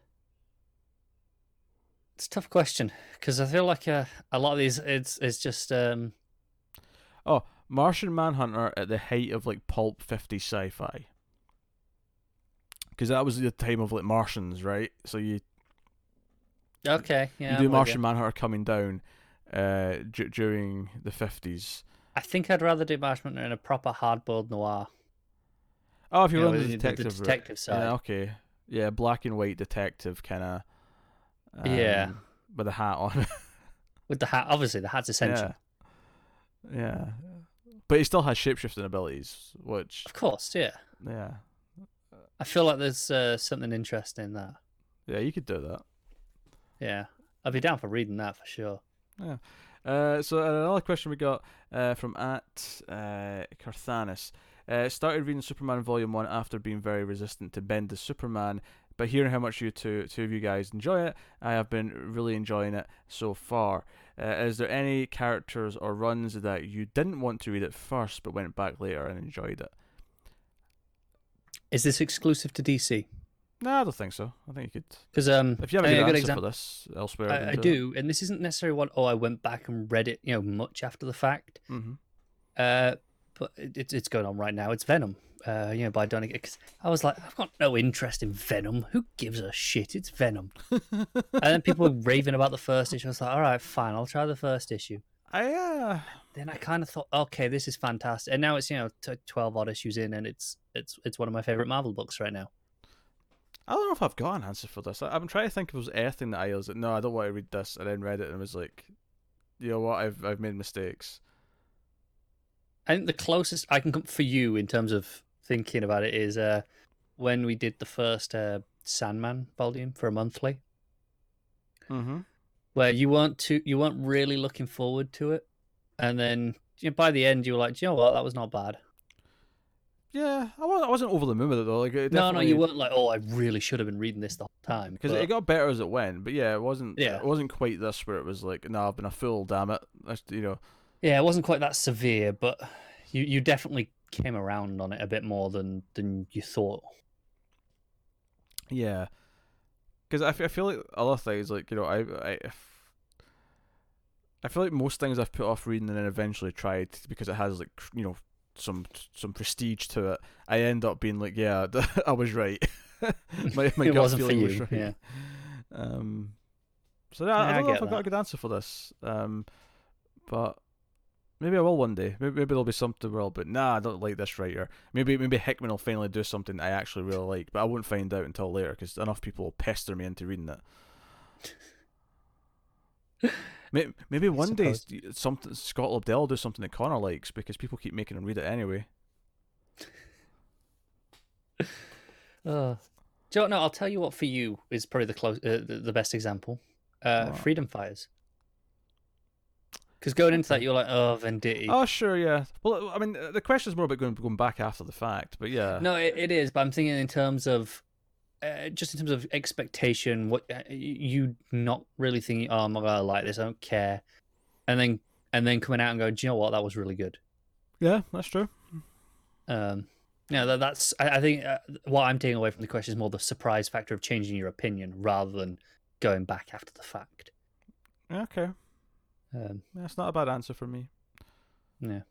it's a tough question because I feel like uh, a lot of these it's it's just um oh, Martian Manhunter at the height of like pulp fifty sci-fi. Because that was the time of like Martians, right? So you okay yeah. you I'm do Martian. Manhunter coming down, uh, d- during the fifties. I think I'd rather do Martian Manhunter in a proper hard-boiled noir. Oh, if you're You on know, the the- the detective, route. detective side. Yeah, okay. Yeah, black and white detective kind of. Yeah. With the hat on. With the hat, obviously the hat's essential. Yeah. Yeah. But he still has shapeshifting abilities, which Of course, yeah. yeah, I feel like there's uh, something interesting in that. yeah, you could do that. Yeah, I'd be down for reading that for sure. Yeah. Uh, so another question we got uh, from at uh, Carthanis. Uh, started reading Superman Volume One after being very resistant to Bendis Superman, but hearing how much you two two of you guys enjoy it, I have been really enjoying it so far. Uh, is there any characters or runs that you didn't want to read at first but went back later and enjoyed it? Is this exclusive to DC? No, I don't think so. I think you could. Because um, If you have a good mean, answer example. for this elsewhere, I, I do, and this isn't necessarily what. Oh, I went back and read it, you know, much after the fact. hmm Uh, but it, it's it's going on right now. It's Venom. Uh, you know, by Donny. Because I was like, I've got no interest in Venom. Who gives a shit? It's Venom. and then people were raving about the first issue. I was like, all right, fine, I'll try the first issue. I uh, Then I kind of thought, okay, this is fantastic. And now it's you know t- twelve odd issues in, and it's it's it's one of my favorite Marvel books right now. I don't know if I've got an answer for this. I, I'm trying to think if it was anything that I was like, no, I don't want to read this, and then read it and was like, you know what, I've I've made mistakes. I think the closest I can come for you in terms of thinking about it is uh, when we did the first uh, Sandman volume for a monthly, Mm-hmm. where you weren't too, you weren't really looking forward to it, and then you know, by the end you were like, "Do you know what, that was not bad. Yeah, I wasn't, I wasn't over the moon with it though. Like, it No, no, you weren't like, "Oh, I really should have been reading this the whole time." because but- it got better as it went. But yeah, it wasn't. Yeah. it wasn't quite this where it was like, no, I've been a fool. Damn it. That's, you know. yeah, it wasn't quite that severe, but you you definitely came around on it a bit more than than you thought. Yeah, because I, f- I feel like other things like you know I I I feel like most things I've put off reading and then eventually tried because it has like you know some some prestige to it. I end up being like, yeah, I was right. my my it gut wasn't for feeling was right. Yeah. Um. So yeah, Yeah, I I don't know if I've got a good answer for this. Um, but maybe I will one day. Maybe, maybe there'll be something where I'll be, nah, I don't like this writer. Maybe maybe Hickman will finally do something I actually really like, but I won't find out until later because enough people will pester me into reading it. Maybe, maybe one day something Scott Lobdell will do something that Connor likes because people keep making him read it anyway. Uh, do you know, no, I'll tell you what for you is probably the close, uh, the, the best example. Uh? Freedom Fires. Because going into that, you're like, oh, Venditti. Oh sure, yeah. Well, I mean, the question is more about going going back after the fact, but yeah. No, it, it is, but I'm thinking in terms of, uh, just in terms of expectation, what uh, you not really thinking, oh, I'm not gonna like this, I don't care, and then and then coming out and going, do you know what, that was really good. Yeah, that's true. Um, yeah, that, that's I, I think uh, what I'm taking away from the question is more the surprise factor of changing your opinion rather than going back after the fact. Okay, Um, that's not a bad answer for me. yeah.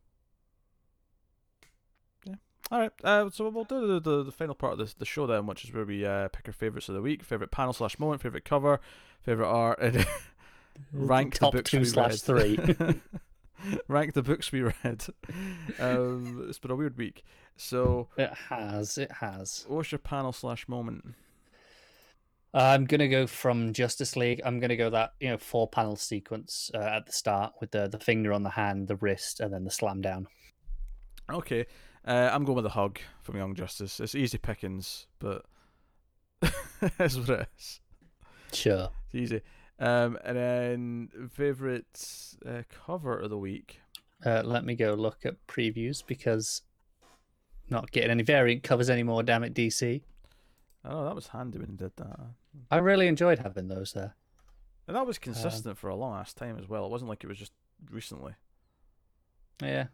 Yeah. All right, uh, so we'll do the, the, the final part of this, the show then, which is where we uh, pick our favorites of the week, favorite panel slash moment, favorite cover, favorite art, and rank top the books two we slash read. three. rank the books we read. Um, it's been a weird week. So, it has, it has. what's your panel slash moment? I'm gonna go from Justice League. I'm gonna go that you know four panel sequence uh, at the start with the the finger on the hand, the wrist, and then the slam down. Okay, uh, I'm going with a hug from Young Justice. It's easy pickings, but that's what it is. Sure. It's easy. Um, and then favorite uh, cover of the week. Uh, let me go look at previews because not getting any variant covers anymore. Damn it, DC. Oh, that was handy when you did that. I really enjoyed having those there. And that was consistent for a long ass time as well. It wasn't like it was just recently. Yeah,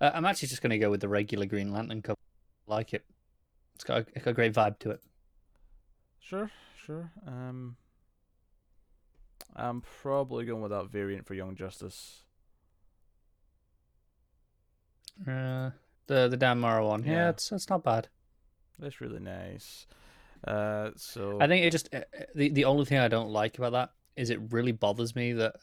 uh, I'm actually just gonna go with the regular Green Lantern cover. I like it. It's got a, it's got a great vibe to it. Sure, sure. Um, I'm probably going with that variant for Young Justice. Uh, the the Dan Mora one. Yeah, Yeah. it's it's not bad. That's really nice. Uh, so I think it just uh, uh, the the only thing I don't like about that is it really bothers me that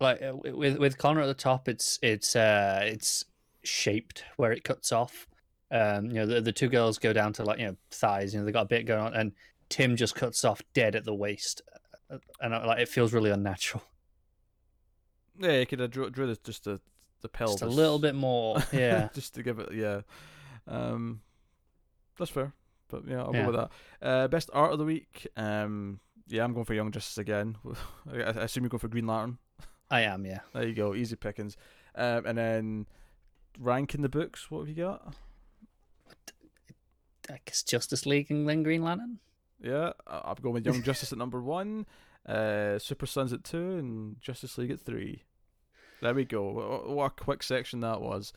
like uh, with with Connor at the top, it's it's uh it's shaped where it cuts off. Um, you know, the the two girls go down to like you know thighs. You know, they got a bit going on, and Tim just cuts off dead at the waist, Uh, and I, like it feels really unnatural. yeah, you could have drew, drew the, just the the pelvis Just a little bit more, yeah. just to give it, yeah. Um, that's fair, but yeah, I'll Yeah. go with that. Uh, best art of the week. Um, yeah, I'm going for Young Justice again. I, assume you're going for Green Lantern. I am, yeah. There you go, easy pickings. Um, and then ranking the books. What have you got? I guess Justice League and then Green Lantern. Yeah, I- I'm going with Young Justice at number one, uh, Super Sons at two, and Justice League at three. There we go. What a quick section that was.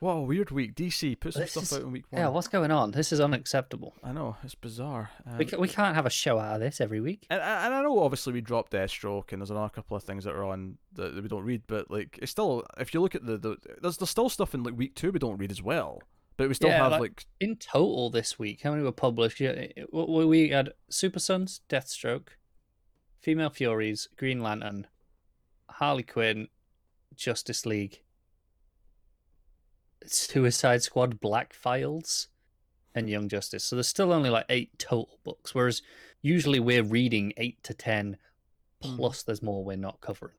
What a weird week. DC put some This stuff is- out in week one. Yeah, what's going on? This is unacceptable. I know it's bizarre. Um, We, ca- we can't have a show out of this every week. and, and I know obviously we dropped Deathstroke and there's another couple of things that are on that, that we don't read, but like it's still if you look at the, the there's there's still stuff in like week two we don't read as well, but we still Yeah, have like- like In total this week, how many were published? Yeah, it- it- we we had Super Sons, Deathstroke, Female Furies, Green Lantern, Harley Quinn, Justice League, Suicide Squad, Black Files, and Young Justice. So there's still only like eight total books, whereas usually we're reading eight to ten. Hmm. Plus, there's more we're not covering.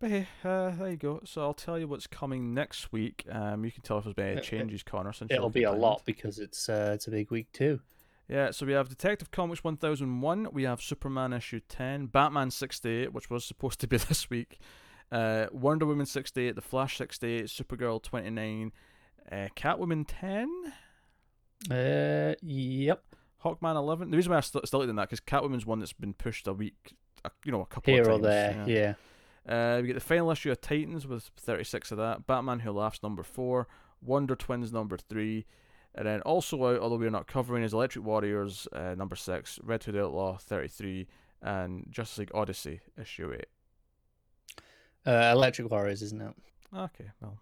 But hey, uh, there you go. So I'll tell you what's coming next week. Um, you can tell if there's been any It- it- changes, Connor. Since It'll be a lot because it's uh, it's a big week too. Yeah, so we have Detective Comics 1001, we have Superman issue 10, Batman 68, which was supposed to be this week, uh, Wonder Woman 68, The Flash 68, Supergirl 29, uh, Catwoman 10, Uh, yep. Hawkman 11. The reason why I st- still doing that because Catwoman's one that's been pushed a week, uh, you know, a couple Here of or times. there, yeah. Uh, we get the final issue of Titans with 36 of that. Batman Who Laughs number 4. Wonder Twins number 3. And then also out, although we're not covering, is Electric Warriors uh, number 6. Red Hood Outlaw 33. And Justice League Odyssey issue 8. Uh, Electric Warriors, isn't it? Okay, well.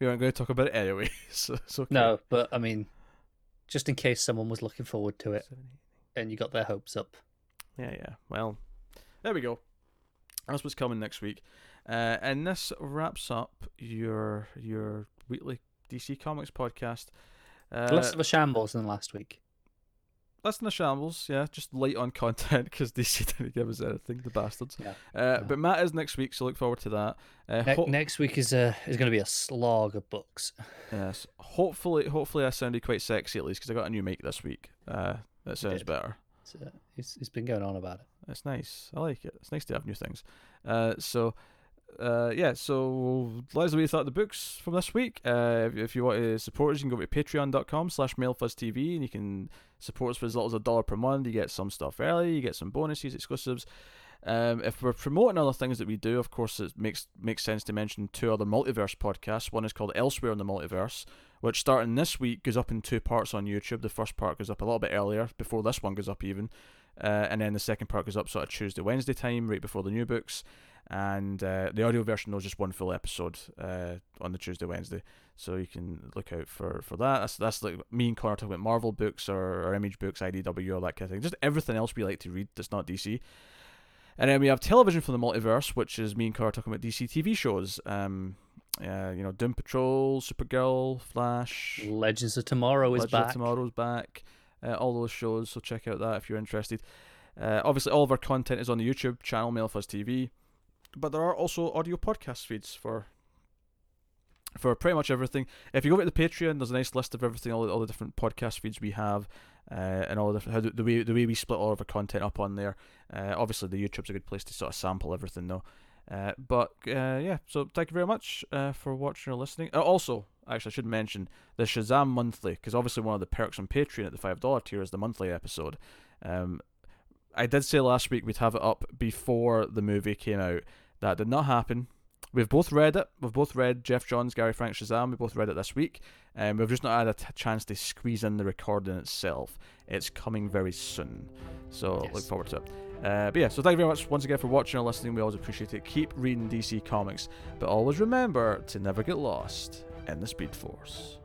We aren't going to talk about it anyway. so okay. No, but I mean, just in case someone was looking forward to it and you got their hopes up. Yeah, yeah. Well, there we go. That's what's coming next week, uh, and this wraps up your your weekly DC Comics podcast. Uh, Less of a shambles than last week. Less than the shambles, yeah. Just light on content because DC didn't give us anything, the bastards. Yeah. Uh, No. But Matt is next week, so look forward to that. Uh, Ne- ho- next week is uh, is going to be a slog of books. yes, hopefully, hopefully I sounded quite sexy at least because I got a new mic this week. Uh, that sounds better. It's, uh, it's, it's been going on about it. It's nice. I like it. It's nice to have new things. Uh, so, uh, yeah. So let us know what you thought of the books from this week. Uh, if, if you want to support us, you can go to patreon.com slash mailfuzztv and you can support us for as little as a dollar per month. You get some stuff early, you get some bonuses, exclusives. Um, if we're promoting other things that we do, of course, it makes makes sense to mention two other multiverse podcasts. One is called Elsewhere in the Multiverse, which starting this week goes up in two parts on YouTube. The first part goes up a little bit earlier, before this one goes up even, uh, and then the second part goes up sort of Tuesday, Wednesday time, right before the new books. And uh, the audio version knows just one full episode uh, on the Tuesday, Wednesday, so you can look out for, for that. That's that's like me and Connor talking about Marvel books or, or Image books, IDW, all that kind of thing. Just everything else we like to read that's not DC. And then we have television from the multiverse, which is me and Connor talking about DC TV shows. Um, uh, you know, Doom Patrol, Supergirl, Flash, Legends of Tomorrow is Legend of back. Tomorrow's back. Uh, all those shows, so check out that if you're interested. Uh, obviously, all of our content is on the YouTube channel, Mailfuzz TV, but there are also audio podcast feeds for for pretty much everything. If you go over to the Patreon, there's a nice list of everything, all the, all the different podcast feeds we have, uh, and all the different, how the, the way the way we split all of our content up on there. Uh, obviously, the YouTube's a good place to sort of sample everything, though. Uh, but uh, yeah, so thank you very much uh, for watching or listening. Uh, also, actually, I should mention the Shazam monthly because obviously one of the perks on Patreon at the five dollar tier is the monthly episode. Um, I did say last week we'd have it up before the movie came out. That did not happen. We've both read it. We've both read Geoff Johns, Gary Frank Shazam. We both read it this week, and we've just not had a t- chance to squeeze in the recording itself. It's coming very soon, so Yes. look forward to it. Uh, but yeah, so thank you very much once again for watching and listening. We always appreciate it. Keep reading DC Comics, but always remember to never get lost in the Speed Force.